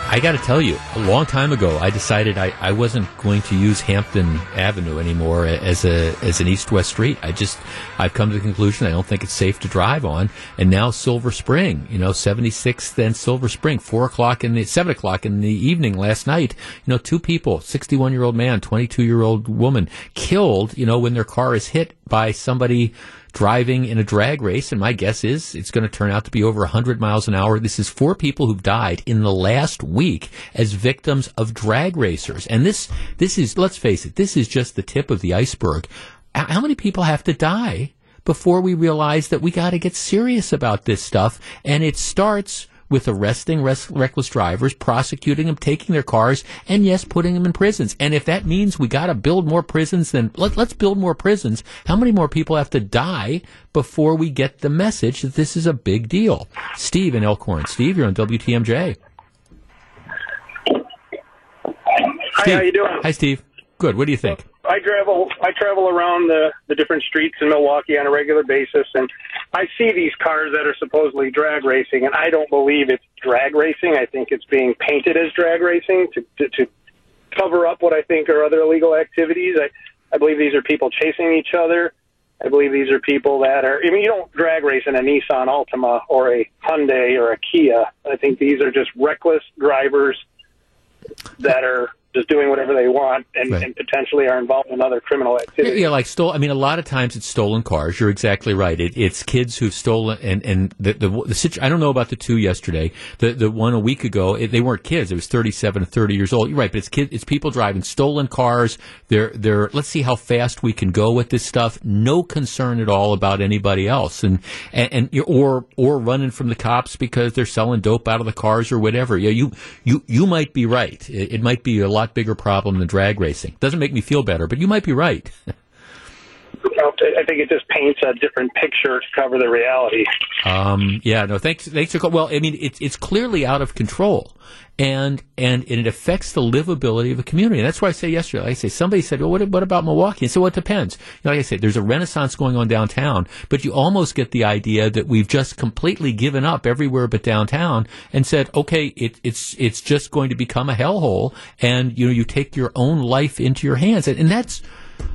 I got to tell you, a long time ago, I decided I, I wasn't going to use Hampton Avenue anymore as a as an east-west street. I just I've come to the conclusion I don't think it's safe to drive on. And now Silver Spring, you know, 76th and Silver Spring, four o'clock in the seven o'clock in the evening last night. You know, two people, 61 year old man, 22 year old woman, killed. You know, when their car is hit by somebody driving in a drag race, and my guess is it's going to turn out to be over 100 miles an hour. This is four people who've died in the last week as victims of drag racers. And this, this is, let's face it, this is just the tip of the iceberg. How many people have to die before we realize that we got to get serious about this stuff? And it starts with arresting res- reckless drivers, prosecuting them, taking their cars, and yes, putting them in prisons. And if that means we got to build more prisons, then let, let's build more prisons. How many more people have to die before we get the message that this is a big deal? Steve in Elkhorn. Steve, you're on WTMJ. Hi, Steve. how you doing? Hi, Steve. Good. What do you think? I travel I travel around the the different streets in Milwaukee on a regular basis, and I see these cars that are supposedly drag racing, and I don't believe it's drag racing. I think it's being painted as drag racing to to, to cover up what I think are other illegal activities. I I believe these are people chasing each other. I believe these are people that are. I mean, you don't drag race in a Nissan Altima or a Hyundai or a Kia. I think these are just reckless drivers that are just doing whatever they want and, Right. and potentially are involved in other criminal activities. Yeah, like stole. I mean, a lot of times it's stolen cars. You're exactly right. It, it's kids who've stolen, and and the the, the situ- I don't know about the two yesterday. The the one a week ago, it, they weren't kids. It was 37 and 30 years old. You're right, but it's kids. It's people driving stolen cars. They're they're. Let's see how fast we can go with this stuff. No concern at all about anybody else, and and, and or or running from the cops because they're selling dope out of the cars or whatever. Yeah, you you you might be right. It, it might be a lot bigger problem than drag racing. Doesn't make me feel better, but you might be right. [LAUGHS] I think it just paints a different picture to cover the reality. Um, yeah, no, thanks. Thanks for. Well, I mean, it's it's clearly out of control, and and and it affects the livability of a community. And that's why I say yesterday. Like I say, somebody said, "Well, what what about Milwaukee?" And so well, it depends. You know, like I say, there's a renaissance going on downtown, but you almost get the idea that we've just completely given up everywhere but downtown and said, "Okay, it, it's it's just going to become a hellhole," and you know, you take your own life into your hands, and, and that's.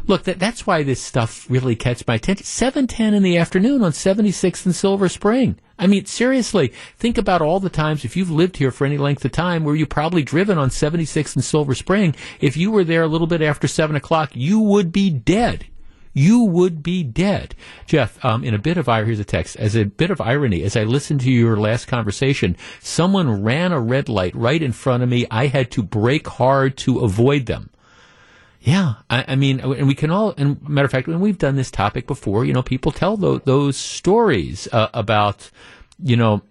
Look, that, that's why this stuff really catches my attention. 710 in the afternoon on 76th and Silver Spring. I mean, seriously, think about all the times, if you've lived here for any length of time, where you probably driven on 76th and Silver Spring, if you were there a little bit after 7 o'clock, you would be dead. You would be dead. Jeff, um, in a bit of irony, here's a text. As a bit of irony, as I listened to your last conversation, someone ran a red light right in front of me. I had to brake hard to avoid them. Yeah, I, I, mean, and we can all, and matter of fact, when we've done this topic before, you know, people tell those, those stories uh, about, you know,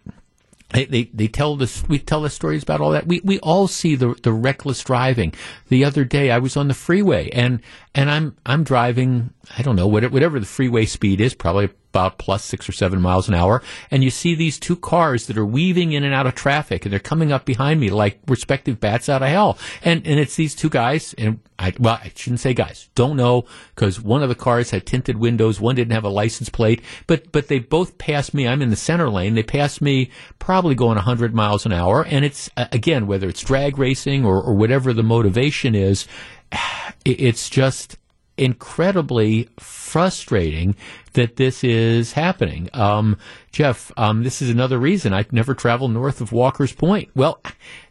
they, they, they tell this we tell the stories about all that. We we all see the the reckless driving. The other day I was on the freeway and and I'm I'm driving I don't know whatever the freeway speed is probably about plus six or seven miles an hour, and you see these two cars that are weaving in and out of traffic, and they're coming up behind me like respective bats out of hell. And and it's these two guys, and I well, I shouldn't say guys, don't know because one of the cars had tinted windows, one didn't have a license plate, but but they both passed me. I'm in the center lane. They passed me probably going a 100 miles an hour, and it's again whether it's drag racing or, or whatever the motivation is, [SIGHS] it's just incredibly frustrating that this is happening. Um, Jeff, um, this is another reason I'd never travel north of Walker's Point. Well,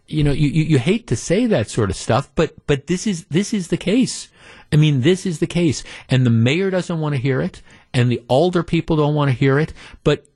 you know, you, you, you hate to say that sort of stuff, but but this is this is the case. I mean, this is the case, and the mayor doesn't want to hear it and the older people don't want to hear it. But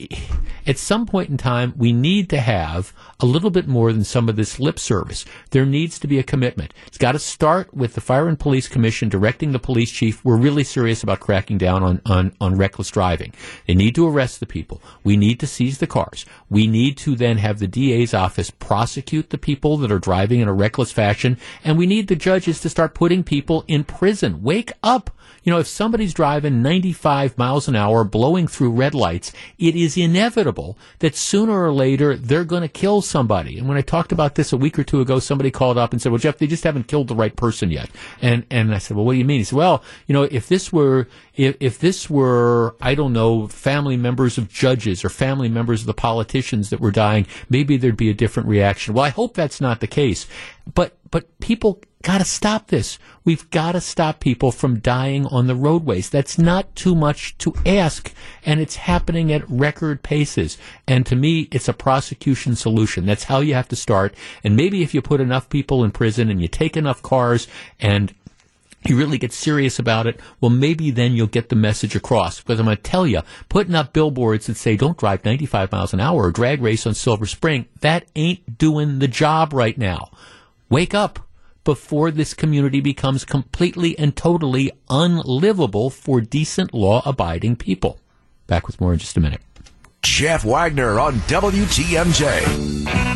at some point in time, we need to have a little bit more than some of this lip service. There needs to be a commitment. It's got to start with the Fire and Police Commission directing the police chief. We're really serious about cracking down on, on, on reckless driving. They need to arrest the people. We need to seize the cars. We need to then have the DA's office prosecute the people that are driving in a reckless fashion. And we need the judges to start putting people in prison. Wake up. You know, if somebody's driving 95 miles an hour, blowing through red lights, it is inevitable that sooner or later they're going to kill somebody. And when I talked about this a week or two ago, somebody called up and said, "Well, Jeff, they just haven't killed the right person yet." And and I said, "Well, what do you mean?" He said, "Well, you know, if this were if, if this were I don't know family members of judges or family members of the politicians that were dying, maybe there'd be a different reaction." Well, I hope that's not the case. But but people got to stop this. We've got to stop people from dying on the roadways. That's not too much to ask, and it's happening at record paces. And to me, it's a prosecution solution. That's how you have to start. And maybe if you put enough people in prison and you take enough cars and you really get serious about it, well, maybe then you'll get the message across. Because I'm going to tell you, putting up billboards that say don't drive 95 miles an hour or drag race on Silver Spring, that ain't doing the job right now. Wake up before this community becomes completely and totally unlivable for decent law abiding people. Back with more in just a minute. Jeff Wagner on WTMJ.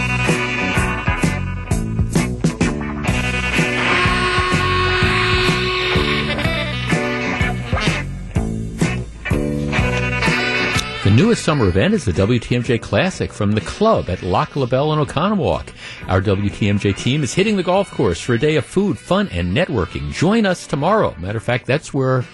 The newest summer event is the WTMJ Classic from the club at Lac La Belle in Oconomowoc. Our WTMJ team is hitting the golf course for a day of food, fun, and networking. Join us tomorrow. Matter of fact, that's where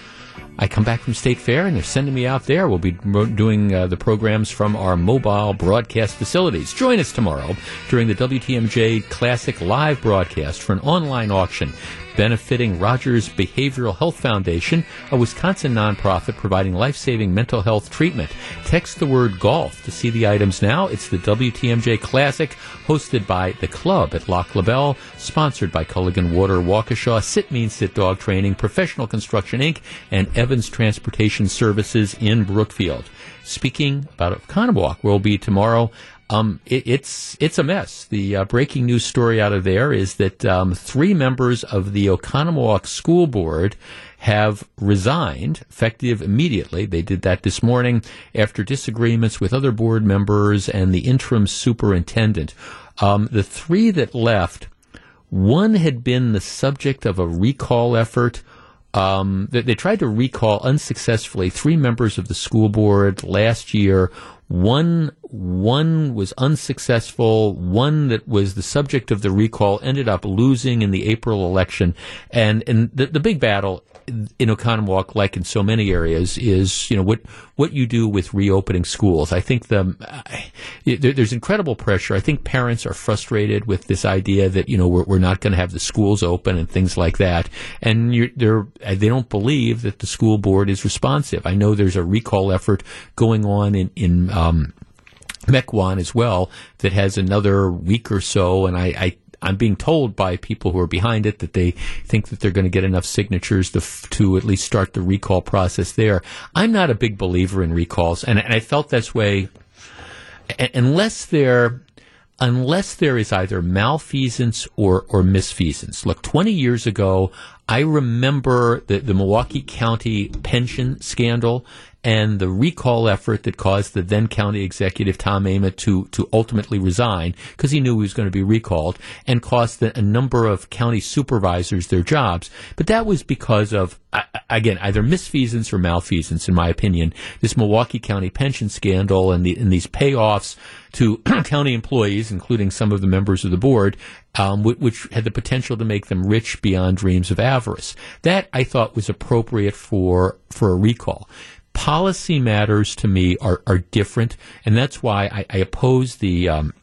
I come back from State Fair, and they're sending me out there. We'll be doing uh, the programs from our mobile broadcast facilities. Join us tomorrow during the WTMJ Classic live broadcast for an online auction benefiting Rogers Behavioral Health Foundation, a Wisconsin nonprofit providing life saving mental health treatment. Text the word golf to see the items now. It's the WTMJ Classic, hosted by the club at Lac La Belle, sponsored by Culligan Water Waukesha, Sit Mean Sit Dog Training, Professional Construction Inc., and Evans Transportation Services in Brookfield. Speaking about Oconomowoc, will be tomorrow um, it, it's it's a mess. The uh, breaking news story out of there is that um, three members of the Oconomowoc School Board have resigned, effective immediately. They did that this morning after disagreements with other board members and the interim superintendent. Um, the three that left, one had been the subject of a recall effort. Um, they, they, tried to recall unsuccessfully three members of the school board last year. One one was unsuccessful. One that was the subject of the recall ended up losing in the April election. And and the, the big battle in Oconomowoc, like in so many areas, is you know what what you do with reopening schools. I think the uh, there's incredible pressure. I think parents are frustrated with this idea that you know we're, we're not going to have the schools open and things like that, and they're they don't believe that the school board is responsive. I know there's a recall effort going on in in um, Mequon as well that has another week or so, and I, I I'm being told by people who are behind it that they think that they're going to get enough signatures to, to at least start the recall process there. I'm not a big believer in recalls, and, and I felt this way unless they're unless there is either malfeasance or, or misfeasance. Look, 20 years ago, I remember the, the Milwaukee County pension scandal and the recall effort that caused the then county executive Tom Ament to to ultimately resign because he knew he was going to be recalled and cost a, a number of county supervisors their jobs. But that was because of again either misfeasance or malfeasance, in my opinion. This Milwaukee County pension scandal and, the, and these payoffs to [CLEARS THROAT] county employees, including some of the members of the board, um, which had the potential to make them rich beyond dreams of avarice. That I thought was appropriate for for a recall policy matters to me are, are different, and that's why I, I oppose the um,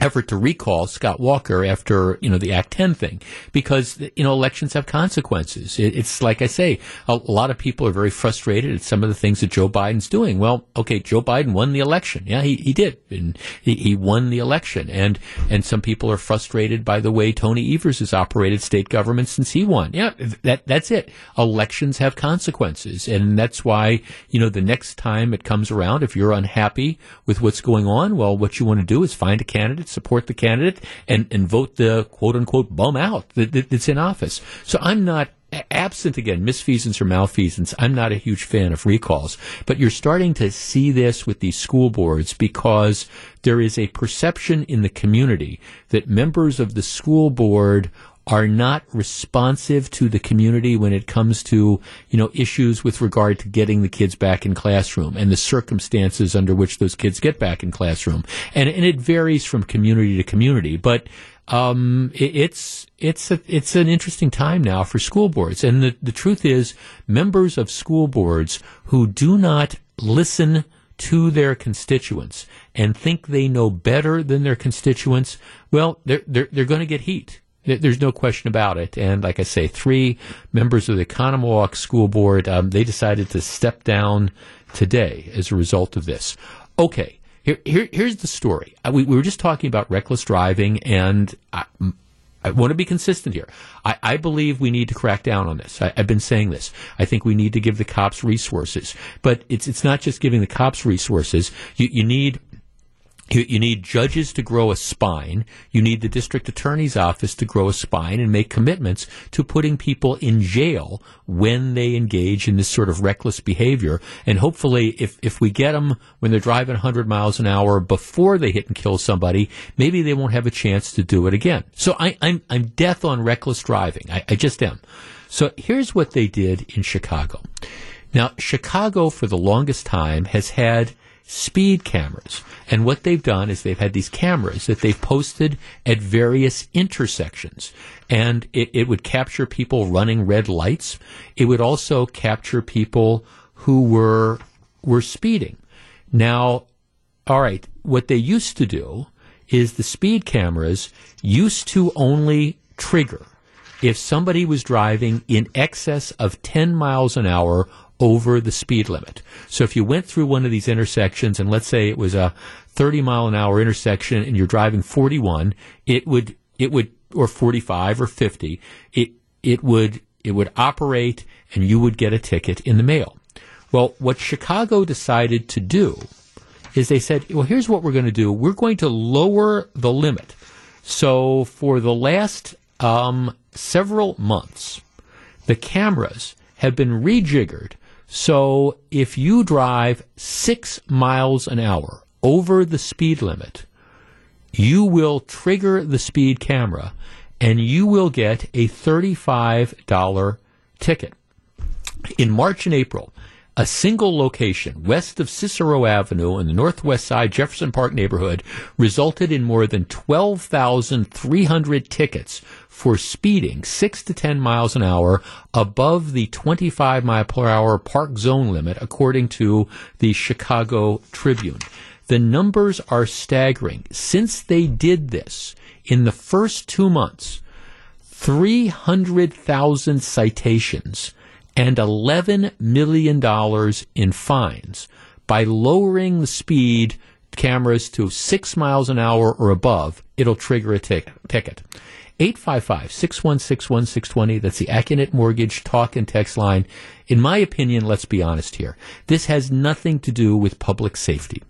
effort to recall Scott Walker after you know the Act 10 thing because you know elections have consequences. It, it's like I say, a, a, lot of people are very frustrated at some of the things that Joe Biden's doing. Well, okay, Joe Biden won the election. Yeah, he, he did, and he, he won the election. And and some people are frustrated by the way Tony Evers has operated state government since he won. Yeah, that that's it. Elections have consequences, and that's why you know the next time it comes around, if you're unhappy with what's going on, well, what you want to do is find a candidate candidate, support the candidate, and, and vote the quote unquote bum out that, that, that's in office. So I'm not absent again misfeasance or malfeasance i'm not a huge fan of recalls but you're starting to see this with these school boards because there is a perception in the community that members of the school board are not responsive to the community when it comes to, you know, issues with regard to getting the kids back in classroom and the circumstances under which those kids get back in classroom. And, and it varies from community to community, but, um, it, it's, it's a, it's an interesting time now for school boards. And the, the truth is members of school boards who do not listen to their constituents and think they know better than their constituents, well, they're, they're, they're going to get heat. There's no question about it. And like I say, three members of the Oconomowoc School Board, um, they decided to step down today as a result of this. Okay, here, here here's the story. Uh, we, we, were just talking about reckless driving, and I, I want to be consistent here. I, I, believe we need to crack down on this. I, have been saying this. I think we need to give the cops resources, but it's it's not just giving the cops resources. You, you need you, you, need judges to grow a spine. You need the district attorney's office to grow a spine and make commitments to putting people in jail when they engage in this sort of reckless behavior. And hopefully, if, if we get them when they're driving 100 miles an hour before they hit and kill somebody, maybe they won't have a chance to do it again. So I, am I'm, I'm death on reckless driving. I, I just am. So here's what they did in Chicago. Now, Chicago for the longest time has had speed cameras. And what they've done is they've had these cameras that they've posted at various intersections. And it, it would capture people running red lights. It would also capture people who were, were speeding. Now, all right, what they used to do is the speed cameras used to only trigger if somebody was driving in excess of 10 miles an hour over the speed limit. So if you went through one of these intersections and let's say it was a 30 mile an hour intersection and you're driving 41, it would, it would, or 45 or 50, it, it would, it would operate and you would get a ticket in the mail. Well, what Chicago decided to do is they said, well, here's what we're going to do. We're going to lower the limit. So for the last um, several months, the cameras have been rejiggered so if you drive six miles an hour over the speed limit, you will trigger the speed camera and you will get a $35 ticket. In March and April, a single location west of Cicero Avenue in the northwest side Jefferson Park neighborhood resulted in more than 12,300 tickets for speeding 6 to 10 miles an hour above the 25 mile per hour park zone limit, according to the Chicago Tribune. The numbers are staggering. Since they did this in the first two months, 300,000 citations and $11 million in fines by lowering the speed cameras to six miles an hour or above, it'll trigger a ticket. 855 616 1620. That's the Accunet Mortgage talk and text line. In my opinion, let's be honest here. This has nothing to do with public safety.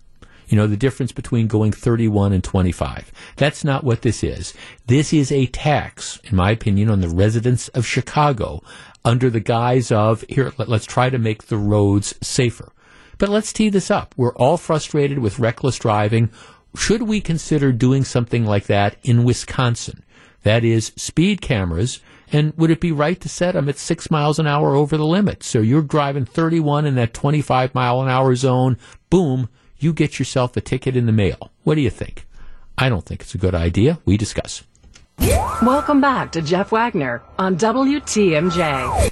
You know, the difference between going 31 and 25. That's not what this is. This is a tax, in my opinion, on the residents of Chicago under the guise of, here, let, let's try to make the roads safer. But let's tee this up. We're all frustrated with reckless driving. Should we consider doing something like that in Wisconsin? That is speed cameras. And would it be right to set them at six miles an hour over the limit? So you're driving 31 in that 25 mile an hour zone. Boom, you get yourself a ticket in the mail. What do you think? I don't think it's a good idea. We discuss. Welcome back to Jeff Wagner on WTMJ.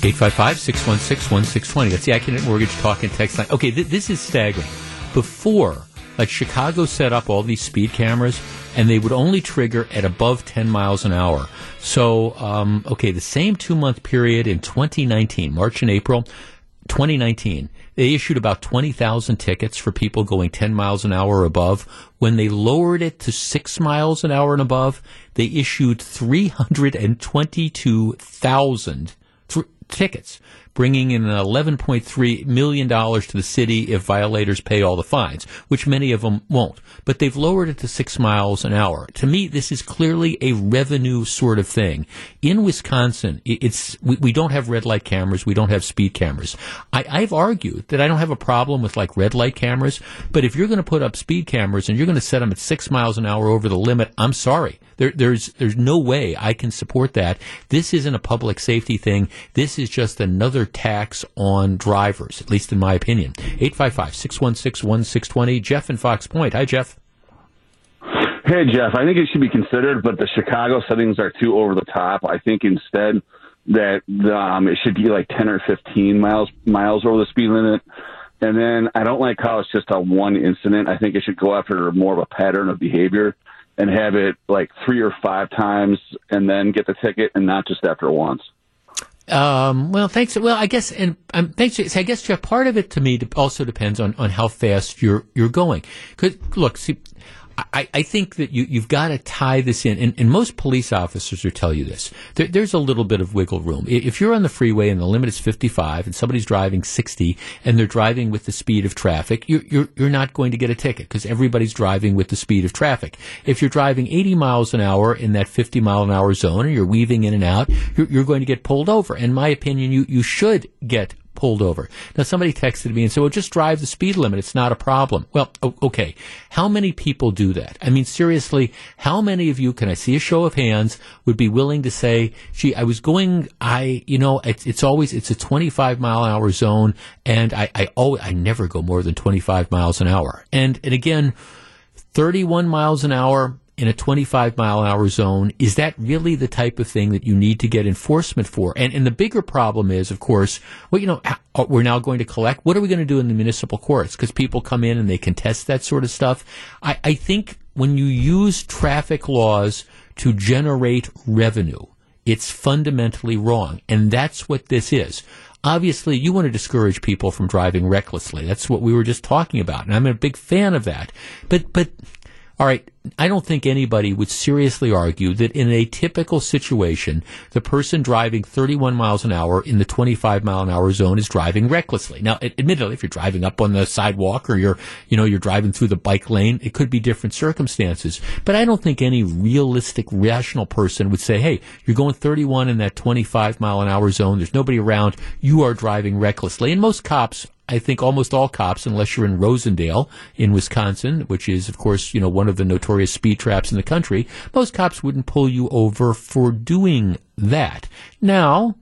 855-616-1620. That's the Accunet Mortgage Talk and Text line. Okay, th- this is staggering. Before, like Chicago set up all these speed cameras, and they would only trigger at above 10 miles an hour. So, um, okay, the same two-month period in 2019, March and April, 2019, they issued about 20,000 tickets for people going 10 miles an hour or above. When they lowered it to 6 miles an hour and above, they issued 322,000 tickets, bringing in $11.3 million to the city if violators pay all the fines, which many of them won't. But they've lowered it to six miles an hour. To me, this is clearly a revenue sort of thing. In Wisconsin, it's we, don't have red light cameras, we don't have speed cameras. I, I've argued that I don't have a problem with like red light cameras, but if you're going to put up speed cameras and you're going to set them at six miles an hour over the limit, I'm sorry. There, there's there's no way I can support that. This isn't a public safety thing. This is just another tax on drivers, at least in my opinion. 855-616-1620. Jeff in Fox Point. Hi, Jeff. Hey, Jeff. I think it should be considered, but the Chicago settings are too over the top. I think instead that um, it should be like 10 or 15 miles miles over the speed limit. And then I don't like how it's just a one incident. I think it should go after more of a pattern of behavior and have it like three or five times and then get the ticket and not just after once. Um, well, thanks. Well, I guess, and um, thanks. I guess Jeff. Part of it to me also depends on, on how fast you're you're going. Because look, see, I, I think that you, you've got to tie this in, and, and most police officers will tell you this. There, there's a little bit of wiggle room. If you're on the freeway and the limit is 55 and somebody's driving 60 and they're driving with the speed of traffic, you're, you're, you're not going to get a ticket because everybody's driving with the speed of traffic. If you're driving 80 miles an hour in that 50 mile an hour zone and you're weaving in and out, you're, you're going to get pulled over. In my opinion, you, you should get pulled over. Now, somebody texted me and said, well, just drive the speed limit. It's not a problem. Well, okay. How many people do that? I mean, seriously, how many of you, can I see a show of hands, would be willing to say, gee, I was going, I, you know, it's, it's always, it's a 25 mile an hour zone and I, I always, I never go more than 25 miles an hour. And, and again, 31 miles an hour, in a 25 mile an hour zone, is that really the type of thing that you need to get enforcement for? And, and the bigger problem is, of course, well, you know, uh, we're now going to collect. What are we going to do in the municipal courts? Because people come in and they contest that sort of stuff. I, I think when you use traffic laws to generate revenue, it's fundamentally wrong. And that's what this is obviously you want to discourage people from driving recklessly. That's what we were just talking about. And I'm a big fan of that. But, but all right, I don't think anybody would seriously argue that in a typical situation, the person driving 31 miles an hour in the 25 mile an hour zone is driving recklessly. Now, admittedly, if you're driving up on the sidewalk or you're, you know, you're driving through the bike lane, it could be different circumstances. But I don't think any realistic, rational person would say, hey, you're going 31 in that 25 mile an hour zone. There's nobody around. You are driving recklessly. And most cops I think almost all cops, unless you're in Rosendale in Wisconsin, which is, of course, you know, one of the notorious speed traps in the country, most cops wouldn't pull you over for doing that. Now,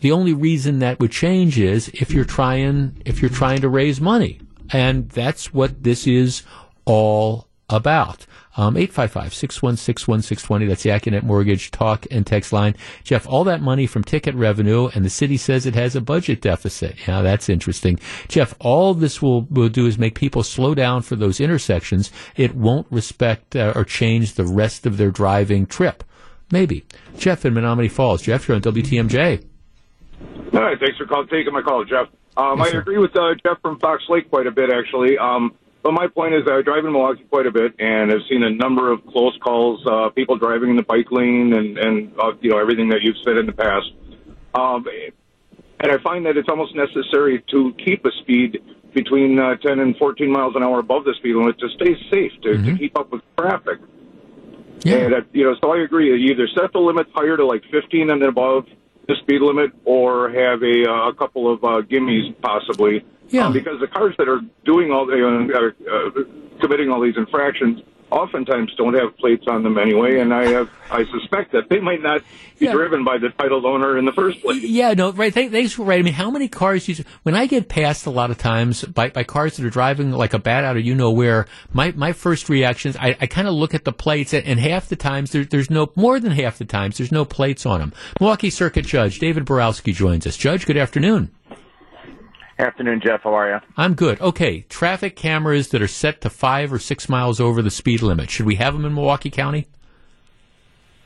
the only reason that would change is if you're trying, if you're trying to raise money. And that's what this is all about. Um, 855-616-1620. That's the Accunet Mortgage talk and text line. Jeff, all that money from ticket revenue and the city says it has a budget deficit. Yeah, that's interesting. Jeff, all this will, will do is make people slow down for those intersections. It won't respect uh, or change the rest of their driving trip. Maybe. Jeff in Menomonee Falls. Jeff, you're on WTMJ. All right, thanks for call, taking my call, Jeff. Um, yes, I agree with uh, Jeff from Fox Lake quite a bit, actually. Um, but my point is, that I drive in Milwaukee quite a bit, and I've seen a number of close calls, uh, people driving in the bike lane, and and uh, you know everything that you've said in the past. Um, and I find that it's almost necessary to keep a speed between uh, 10 and 14 miles an hour above the speed limit to stay safe, to, to keep up with traffic. Yeah. And, uh, you know, so I agree. You either set the limit higher to like 15 and above the speed limit or have a, uh, a couple of uh, gimmies possibly. Yeah. Um, because the cars that are doing all the, uh, are uh, committing all these infractions oftentimes don't have plates on them anyway, and I have I suspect that they might not be driven by the title owner in the first place. Yeah, no, right. Thank, thanks for right. I mean, how many cars you, when I get passed a lot of times by, by cars that are driving like a bat out of you know where, my, my first reactions, I, I kind of look at the plates and, and half the times there, there's no, more than half the times, there's no plates on them. Milwaukee Circuit Judge David Borowski joins us. Judge, good afternoon. Afternoon, Jeff. How are you? I'm good. Okay, traffic cameras that are set to five or six miles over the speed limit. Should we have them in Milwaukee County?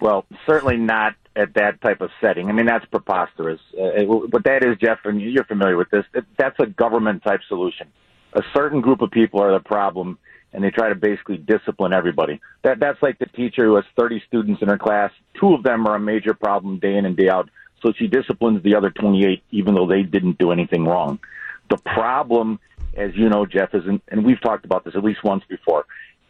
Well, certainly not at that type of setting. I mean, that's preposterous. Uh, what that is, Jeff, and you're familiar with this, that's a government type solution. A certain group of people are the problem, and they try to basically discipline everybody. That That's like the teacher who has 30 students in her class. Two of them are a major problem day in and day out, so she disciplines the other 28 even though they didn't do anything wrong. The problem, as you know, Jeff, is, in, and we've talked about this at least once before,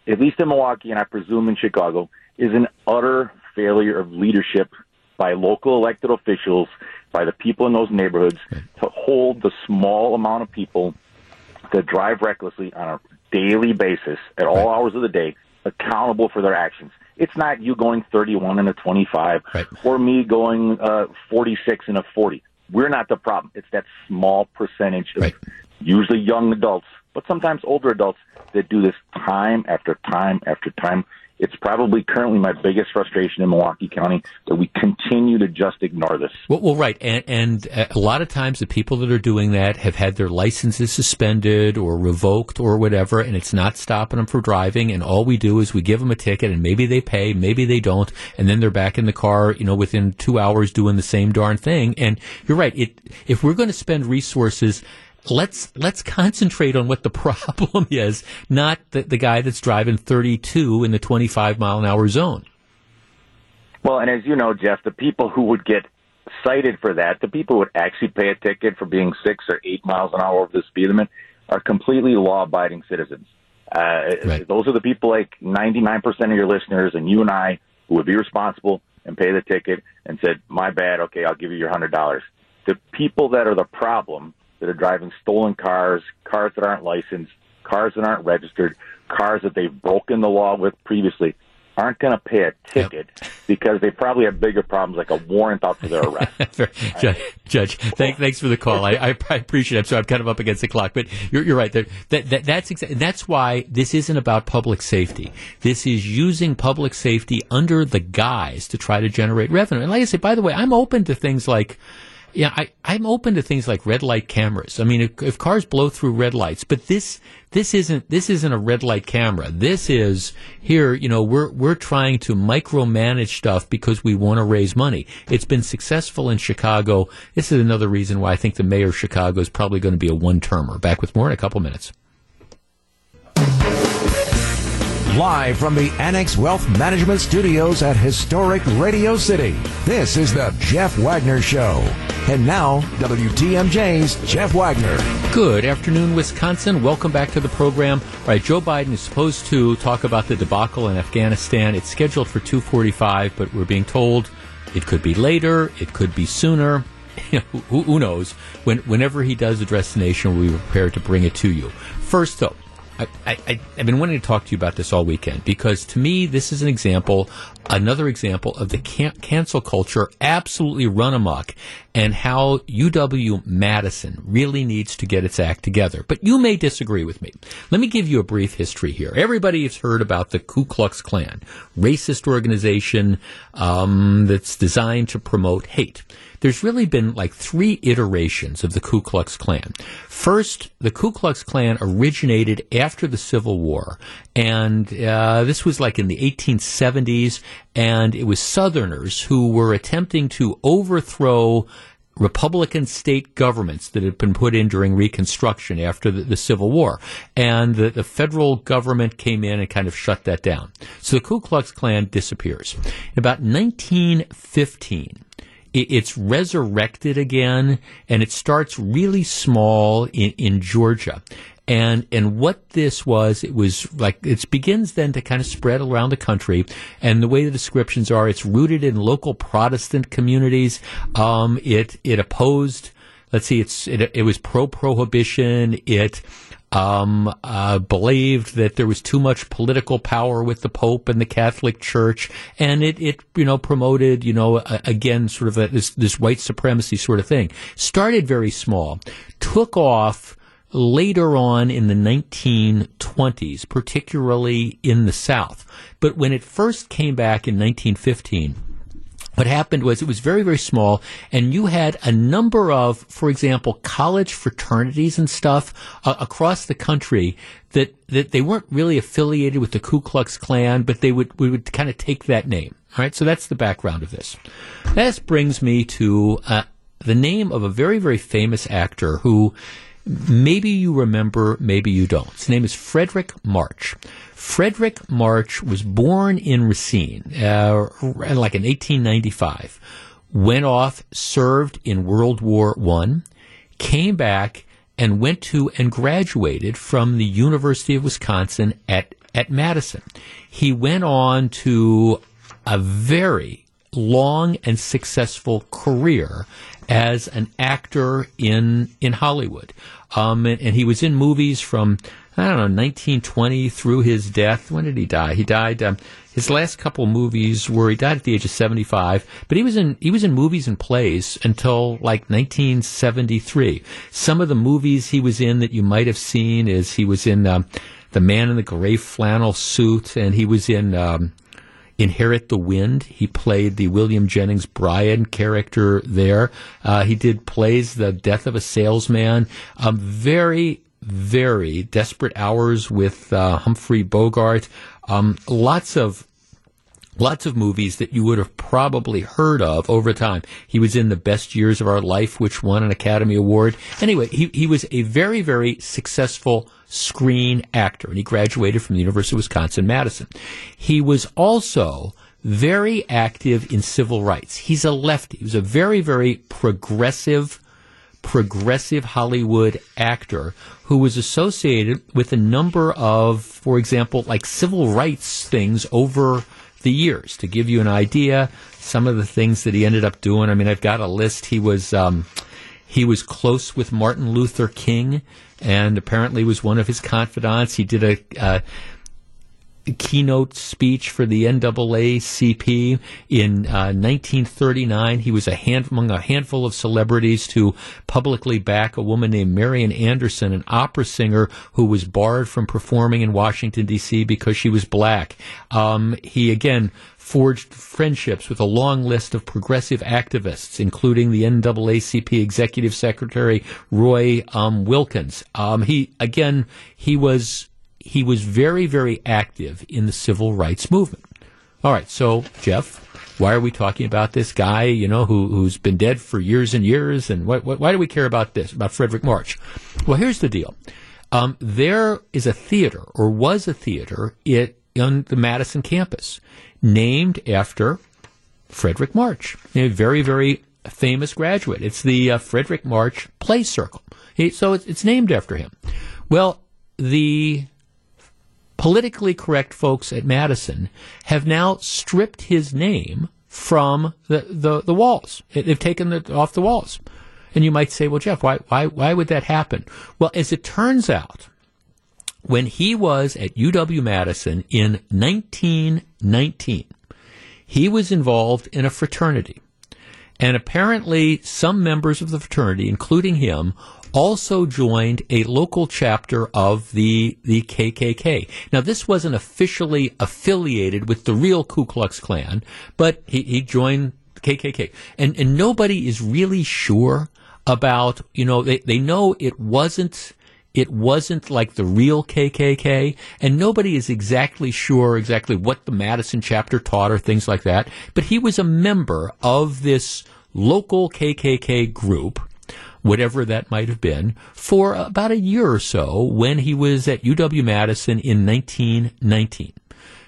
at least in Milwaukee and I presume in Chicago, is an utter failure of leadership by local elected officials, by the people in those neighborhoods, to hold the small amount of people that drive recklessly on a daily basis at all hours of the day accountable for their actions. It's not you going 31 and a 25 or me going uh, 46 and a 40. We're not the problem. It's that small percentage of usually young adults, but sometimes older adults that do this time after time after time. It's probably currently my biggest frustration in Milwaukee County that we continue to just ignore this. Well, well right, and, and uh, a lot of times the people that are doing that have had their licenses suspended or revoked or whatever, and it's not stopping them from driving. And all we do is we give them a ticket, and maybe they pay, maybe they don't, and then they're back in the car, you know, within two hours doing the same darn thing. And you're right. It if we're going to spend resources let's let's concentrate on what the [LAUGHS] problem is, not the, the guy that's driving 32 in the 25 mile an hour zone. Well, and as you know, Jeff, the people who would get cited for that, the people who would actually pay a ticket for being six or eight miles an hour over the speed limit, are completely law-abiding citizens. Uh, Those are the people like 99% of your listeners and you and I who would be responsible and pay the ticket and said, "My bad. Okay, I'll give you your hundred dollars." The people that are the problem that are driving stolen cars, cars that aren't licensed, cars that aren't registered, cars that they've broken the law with previously, aren't going to pay a ticket because they probably have bigger problems like a warrant out for their [LAUGHS] arrest. Judge, Judge thank, thanks for the call. I, I, I appreciate it. I'm sorry, I'm kind of up against the clock, but you're, you're right. That, that, that, that's exa- that's why this isn't about public safety. This is using public safety under the guise to try to generate revenue. And like I say, by the way, I'm open to things like yeah, I, I'm open to things like red light cameras. I mean, if, if cars blow through red lights, but this this isn't this isn't a red light camera. This is here. You know, we're we're trying to micromanage stuff because we want to raise money. It's been successful in Chicago. This is another reason why I think the mayor of Chicago is probably going to be a one termer. Back with more in a couple minutes. Live from the Annex Wealth Management Studios at historic Radio City, this is the Jeff Wagner Show. And now, WTMJ's Jeff Wagner. Good afternoon, Wisconsin. Welcome back to the program. All right, Joe Biden is supposed to talk about the debacle in Afghanistan. It's scheduled for 2:45, but we're being told it could be later, it could be sooner. [LAUGHS] Who, knows? When, whenever he does address the nation, we'll be prepared to bring it to you. First, though, I, I, I've been wanting to talk to you about this all weekend because to me, this is an example, another example of the can- cancel culture absolutely run amok and how UW Madison really needs to get its act together. But you may disagree with me. Let me give you a brief history here. Everybody has heard about the Ku Klux Klan, racist organization um, that's designed to promote hate there's really been like three iterations of the Ku Klux Klan. First, the Ku Klux Klan originated after the Civil War, and uh, this was like in the 1870s, and it was Southerners who were attempting to overthrow Republican state governments that had been put in during Reconstruction after the, the Civil War. And the, the, federal government came in and kind of shut that down. So the Ku Klux Klan disappears. In about 1915, it, it's resurrected again, and it starts really small in, in Georgia. And and what this was, it was like it begins then to kind of spread around the country. And the way the descriptions are, it's rooted in local Protestant communities. Um, it it opposed. Let's see, it's it, it was pro prohibition. It um, uh, believed that there was too much political power with the Pope and the Catholic Church, and it, it you know promoted you know uh, again sort of a, this this white supremacy sort of thing. Started very small, took off later on in the 1920s, particularly in the South. But when it first came back in 1915 what happened was it was very, very small, and you had a number of, for example, college fraternities and stuff uh, across the country that, that they weren't really affiliated with the Ku Klux Klan, but they would, we would kind of take that name. All right, so that's the background of this. This brings me to uh, the name of a very, very famous actor who maybe you remember, maybe you don't. His name is Fredric March. Fredric March was born in Racine, uh, like in 1895. Went off, served in World War One, came back, and went to and graduated from the University of Wisconsin at at Madison. He went on to a very long and successful career as an actor in in Hollywood. Um, and, and, he was in movies from I don't know, 1920 through his death. When did he die? He died. Um, his last couple movies were he died at the age of 75, but he was in he was in movies and plays until like 1973. Some of the movies he was in that you might have seen is he was in um, The Man in the Gray Flannel Suit, and he was in. Um, Inherit the Wind. He played the William Jennings Bryan character there. Uh, he did plays The Death of a Salesman. Um, very, very desperate hours with uh, Humphrey Bogart. Um, lots of lots of movies that you would have probably heard of over time. He was in The Best Years of Our Life, which won an Academy Award. Anyway, he, he was a very, very successful screen actor, and he graduated from the University of Wisconsin Madison. He was also very active in civil rights. He's a lefty. He was a very, very progressive progressive Hollywood actor who was associated with a number of, for example, like civil rights things over the years. To give you an idea, some of the things that he ended up doing. I mean, I've got a list. He was um, he was close with Martin Luther King, and apparently was one of his confidants. He did a. Uh, keynote speech for the NAACP in uh, 1939. He was a hand, among a handful of celebrities to publicly back a woman named Marian Anderson, an opera singer who was barred from performing in Washington D.C. because she was black. Um, he again forged friendships with a long list of progressive activists, including the NAACP Executive Secretary Roy um, Wilkins. Um, he again, he was he was very, very active in the civil rights movement. All right, so Jeff, why are we talking about this guy? You know, who who's been dead for years and years, and why, why do we care about this about Fredric March? Well, here's the deal. Um, there is a theater, or was a theater, it on the Madison campus, named after Fredric March, a very, very famous graduate. It's the uh, Fredric March Play Circle. He, so it's, it's named after him. Well, the politically correct folks at Madison have now stripped his name from the, the, the walls. They've taken it off the walls. And you might say, well, Jeff, why, why, why would that happen? Well, as it turns out, when he was at UW Madison in 1919, he was involved in a fraternity. And apparently, some members of the fraternity, including him, also joined a local chapter of the the KKK. Now, this wasn't officially affiliated with the real Ku Klux Klan, but he, he joined KKK, and and nobody is really sure about you know they they know it wasn't it wasn't like the real KKK, and nobody is exactly sure exactly what the Madison chapter taught or things like that. But he was a member of this local KKK group whatever that might have been, for about a year or so when he was at UW Madison in 1919.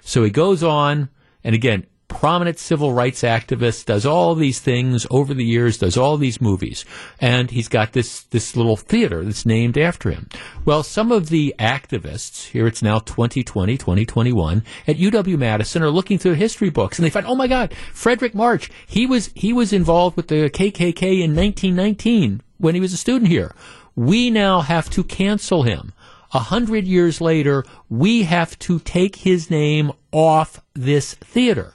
So he goes on, and again, prominent civil rights activist, does all these things over the years, does all these movies, and he's got this this little theater that's named after him. Well, some of the activists here, it's now 2020, 2021, at UW Madison are looking through history books, and they find, oh my God, Fredric March, he was he was involved with the KKK in 1919 when he was a student here. We now have to cancel him. A hundred years later, we have to take his name off this theater.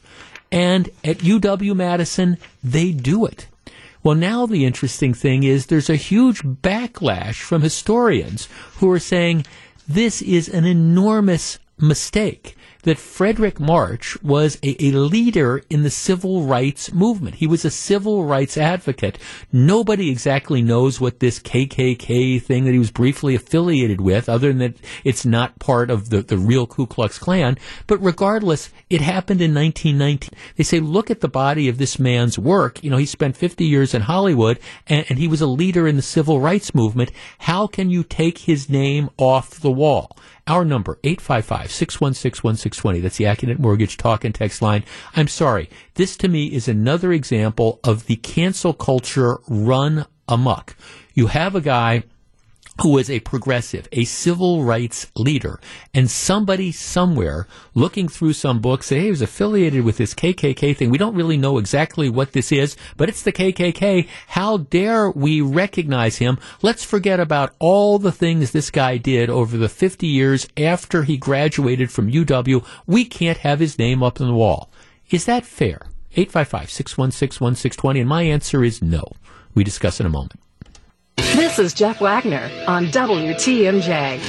And at UW Madison, they do it. Well, now the interesting thing is there's a huge backlash from historians who are saying this is an enormous mistake that Fredric March was a, a, leader in the civil rights movement. He was a civil rights advocate. Nobody exactly knows what this KKK thing that he was briefly affiliated with, other than that it's not part of the, the real Ku Klux Klan. But regardless, it happened in 1919. They say, look at the body of this man's work. You know, he spent 50 years in Hollywood and, and he was a leader in the civil rights movement. How can you take his name off the wall? Our number, 855-616-1620. That's the Accunet Mortgage talk and text line. I'm sorry. This to me is another example of the cancel culture run amok. You have a guy who was a progressive, a civil rights leader, and somebody somewhere looking through some books say, hey, he was affiliated with this KKK thing. We don't really know exactly what this is, but it's the KKK. How dare we recognize him? Let's forget about all the things this guy did over the 50 years after he graduated from UW. We can't have his name up on the wall. Is that fair? 855 616 1620. And my answer is no. We discuss in a moment. This is Jeff Wagner on WTMJ.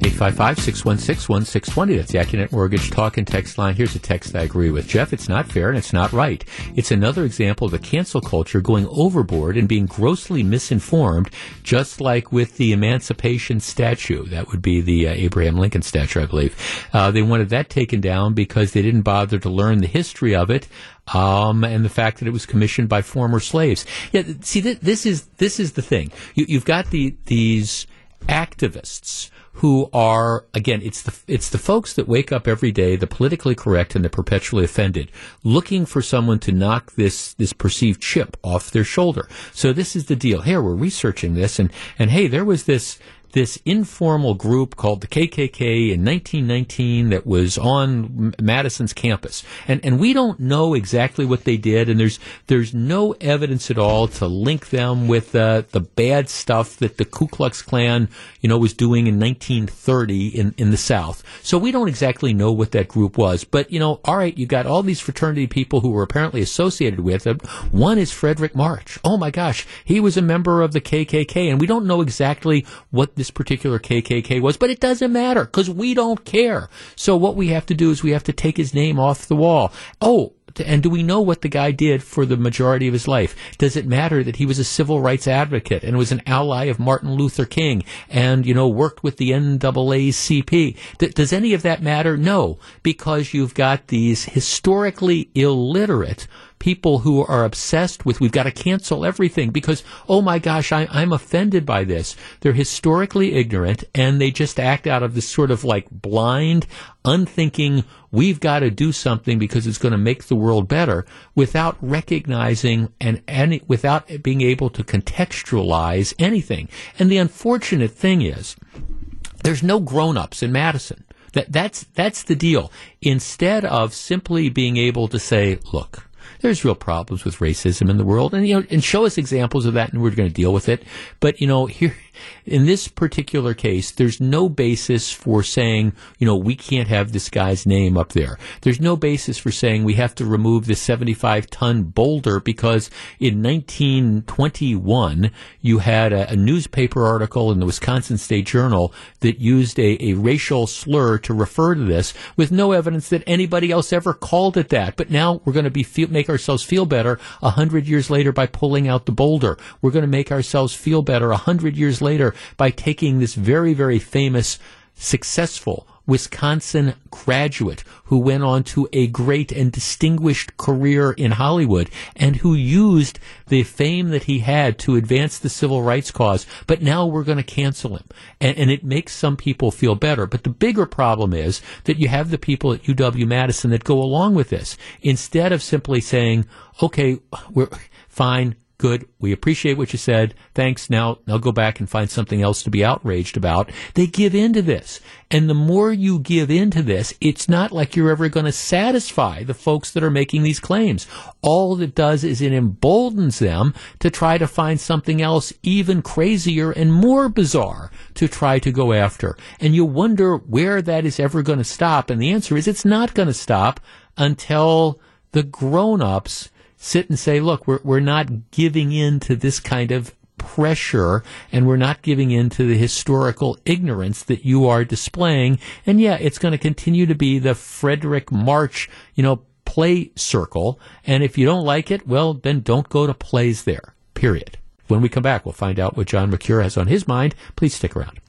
855-616-1620. That's the Accunet Mortgage talk and text line. Here's a text I agree with. Jeff, it's not fair and it's not right. It's another example of the cancel culture going overboard and being grossly misinformed, just like with the Emancipation statue. That would be the uh, Abraham Lincoln statue, I believe. Uh, they wanted that taken down because they didn't bother to learn the history of it. Um, and the fact that it was commissioned by former slaves. Yeah, see, th- this is this is the thing. You, have got the these activists who are again it's the it's the folks that wake up every day the politically correct and the perpetually offended looking for someone to knock this this perceived chip off their shoulder. So this is the deal. Here we're researching this and and hey there was this this informal group called the KKK in 1919 that was on Madison's campus. And, and we don't know exactly what they did, and there's, there's no evidence at all to link them with uh, the bad stuff that the Ku Klux Klan, you know, was doing in 1930 in, in the South. So we don't exactly know what that group was. But, you know, all right, you got all these fraternity people who were apparently associated with it. One is Fredric March. Oh my gosh, he was a member of the KKK, and we don't know exactly what this particular KKK was, but it doesn't matter because we don't care. So what we have to do is we have to take his name off the wall. Oh, and do we know what the guy did for the majority of his life? Does it matter that he was a civil rights advocate and was an ally of Martin Luther King and, you know, worked with the NAACP? D- does any of that matter? No, because you've got these historically illiterate people who are obsessed with we've got to cancel everything because oh my gosh I, I'm offended by this. They're historically ignorant and they just act out of this sort of like blind, unthinking. We've got to do something because it's going to make the world better without recognizing and any without being able to contextualize anything. And the unfortunate thing is there's no grown-ups in Madison. That, that's, that's the deal. Instead of simply being able to say, look, there's real problems with racism in the world, and you know, and show us examples of that, and we're going to deal with it. But you know, here in this particular case, there's no basis for saying, you know, we can't have this guy's name up there. There's no basis for saying we have to remove the 75 ton boulder because in 1921 you had a, a newspaper article in the Wisconsin State Journal that used a, a racial slur to refer to this with no evidence that anybody else ever called it that. But now we're going to be feel, make ourselves feel better a hundred years later by pulling out the boulder. We're going to make ourselves feel better a hundred years later by taking this very, very famous successful Wisconsin graduate who went on to a great and distinguished career in Hollywood and who used the fame that he had to advance the civil rights cause. But now we're going to cancel him. And, and it makes some people feel better. But the bigger problem is that you have the people at UW Madison that go along with this instead of simply saying, okay, we're fine good. We appreciate what you said. Thanks. Now, now go back and find something else to be outraged about. They give in to this. And the more you give in to this, it's not like you're ever going to satisfy the folks that are making these claims. All it does is it emboldens them to try to find something else even crazier and more bizarre to try to go after. And you wonder where that is ever going to stop. And the answer is it's not going to stop until the grown-ups sit and say, look, we're, we're not giving in to this kind of pressure and we're not giving in to the historical ignorance that you are displaying. And yeah, it's going to continue to be the Fredric March, you know, play circle. And if you don't like it, well, then don't go to plays there, period. When we come back, we'll find out what John Mercure has on his mind. Please stick around.